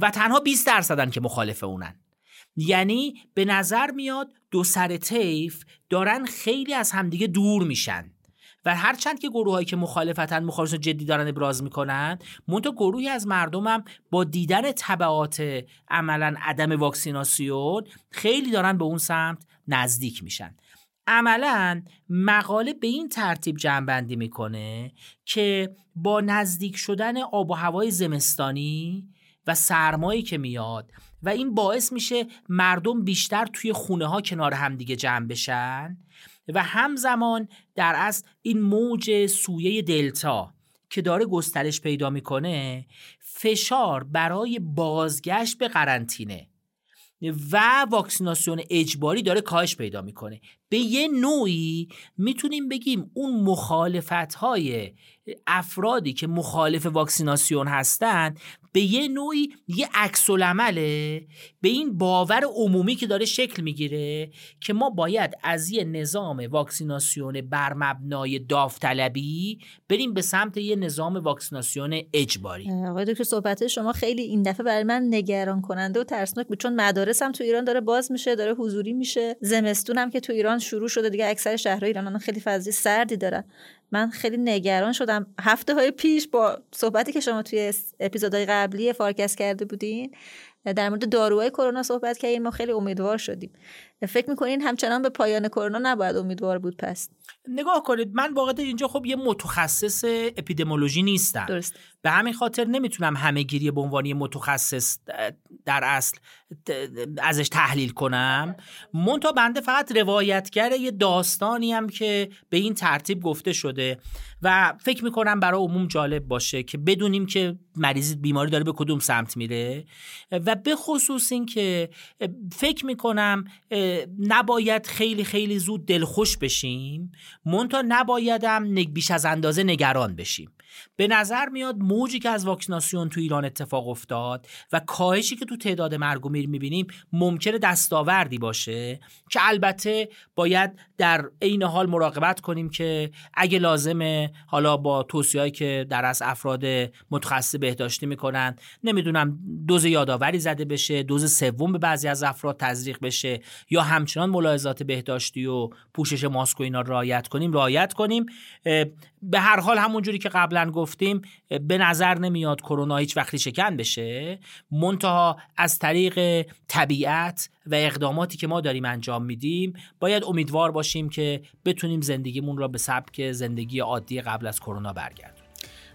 و تنها 20 درصدن که مخالف اونن. یعنی به نظر میاد دو سر طیف دارن خیلی از همدیگه دور میشن. و هرچند که گروه هایی که مخالفتن مخالفت جدی دارن ابراز می‌کنن منتها گروهی از مردمم با دیدن تبعات عملا عدم واکسیناسیون خیلی دارن به اون سمت نزدیک میشن. عملا مقاله به این ترتیب جنبندی می‌کنه که با نزدیک شدن آب و هوای زمستانی و سرمایی که میاد و این باعث میشه مردم بیشتر توی خونه ها کنار همدیگه جمع بشن و همزمان در اصل این موج سویه دلتا که داره گسترش پیدا می‌کنه فشار برای بازگشت به قرنطینه و واکسیناسیون اجباری داره کاهش پیدا می‌کنه. به یه نوعی می‌تونیم بگیم اون مخالفت های افرادی که مخالف واکسیناسیون هستند به یه نوعی یه عکس عمله به این باور عمومی که داره شکل می‌گیره که ما باید از یه نظام واکسیناسیون بر مبنای داوطلبی بریم به سمت یه نظام واکسیناسیون اجباری. آقای دکتر صحبت شما خیلی این دفعه برای من نگران کننده و ترسناک بود چون مدارس هم تو ایران داره باز میشه داره حضوری میشه. زمستون هم که تو ایران شروع شده دیگه اکثر شهرهای ایران خیلی فضای سردی دارن. من خیلی نگران شدم. هفته های پیش با صحبتی که شما توی اپیزودهای قبلی فارکست کرده بودین؟ در مورد داروهای کرونا صحبت کردیم ما خیلی امیدوار شدیم. فکر می‌کنین همچنان به پایان کرونا نباید امیدوار بود پس؟ نگاه کنید من واقعا اینجا خب یه متخصص اپیدمولوژی نیستم. درست. به همین خاطر نمی‌تونم همه گیری به عنوان متخصص در اصل ازش تحلیل کنم. مونتا بنده فقط روایتگر یه داستانی هم که به این ترتیب گفته شده و فکر می‌کنم برای عموم جالب باشه که بدونیم که مریض بیماری داره به کدوم سمت میره و به خصوص این که فکر می‌کنم نباید خیلی خیلی زود دلخوش بشیم؟ مونتا نبایدم بیش از اندازه نگران بشیم. به نظر میاد موجی که از واکسیناسیون تو ایران اتفاق افتاد و کاهشی که تو تعداد مرگ و میر می‌بینیم ممکنه دستاوردی باشه که البته باید در عین حال مراقبت کنیم که اگه لازمه حالا با توصیه‌ای که در از افراد متخصص بهداشتی می‌کنن نمی‌دونم دوز یادآوری زده بشه دوز سوم به بعضی از افراد تزریق بشه یا همچنان ملاحظات بهداشتی و پوشش ماسک و اینا رعایت کنیم رعایت کنیم. به هر حال همونجوری که قبلا گفتیم به نظر نمیاد کرونا هیچ وقتی شکن بشه. منتها از طریق طبیعت و اقداماتی که ما داریم انجام میدیم باید امیدوار باشیم که بتونیم زندگیمون را به سبک زندگی عادی قبل از کرونا برگردونیم.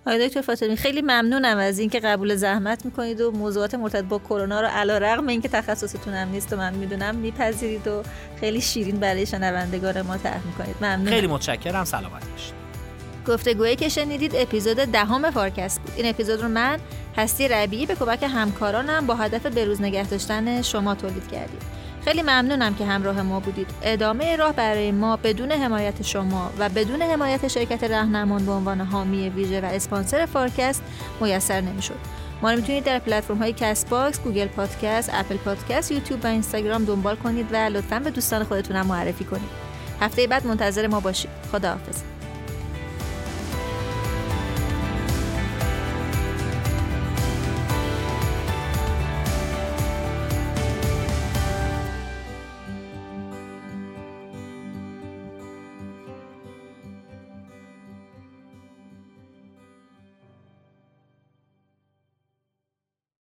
آقای دکتر فاطمی خیلی ممنونم از اینکه قبول زحمت می‌کنید و موضوعات مرتبط با کرونا رو علی رغم اینکه تخصصتون هم نیست و من می‌دونم میپذیرید و خیلی شیرین برای شنوندگان ما طرح می‌کنید. ممنون خیلی متشکرم. سلامت باشید. گفتگویی که شنیدید اپیزود دهم فارکست بود. این اپیزود رو من هستی ربیعی به کمک همکارانم با هدف بروز نگه داشتن شما تولید کردیم. خیلی ممنونم که همراه ما بودید ادامه راه برای ما بدون حمایت شما و بدون حمایت شرکت رهنمان به عنوان حامی ویژه و اسپانسر فارکست میسر نمی‌شد ما رو می‌تونید در پلتفرم های کست باکس، گوگل پادکست، اپل پادکست، یوتیوب و اینستاگرام دنبال کنید و لطفا به دوستان خودتون هم معرفی کنید. هفته بعد منتظر ما باشید. خداحافظ.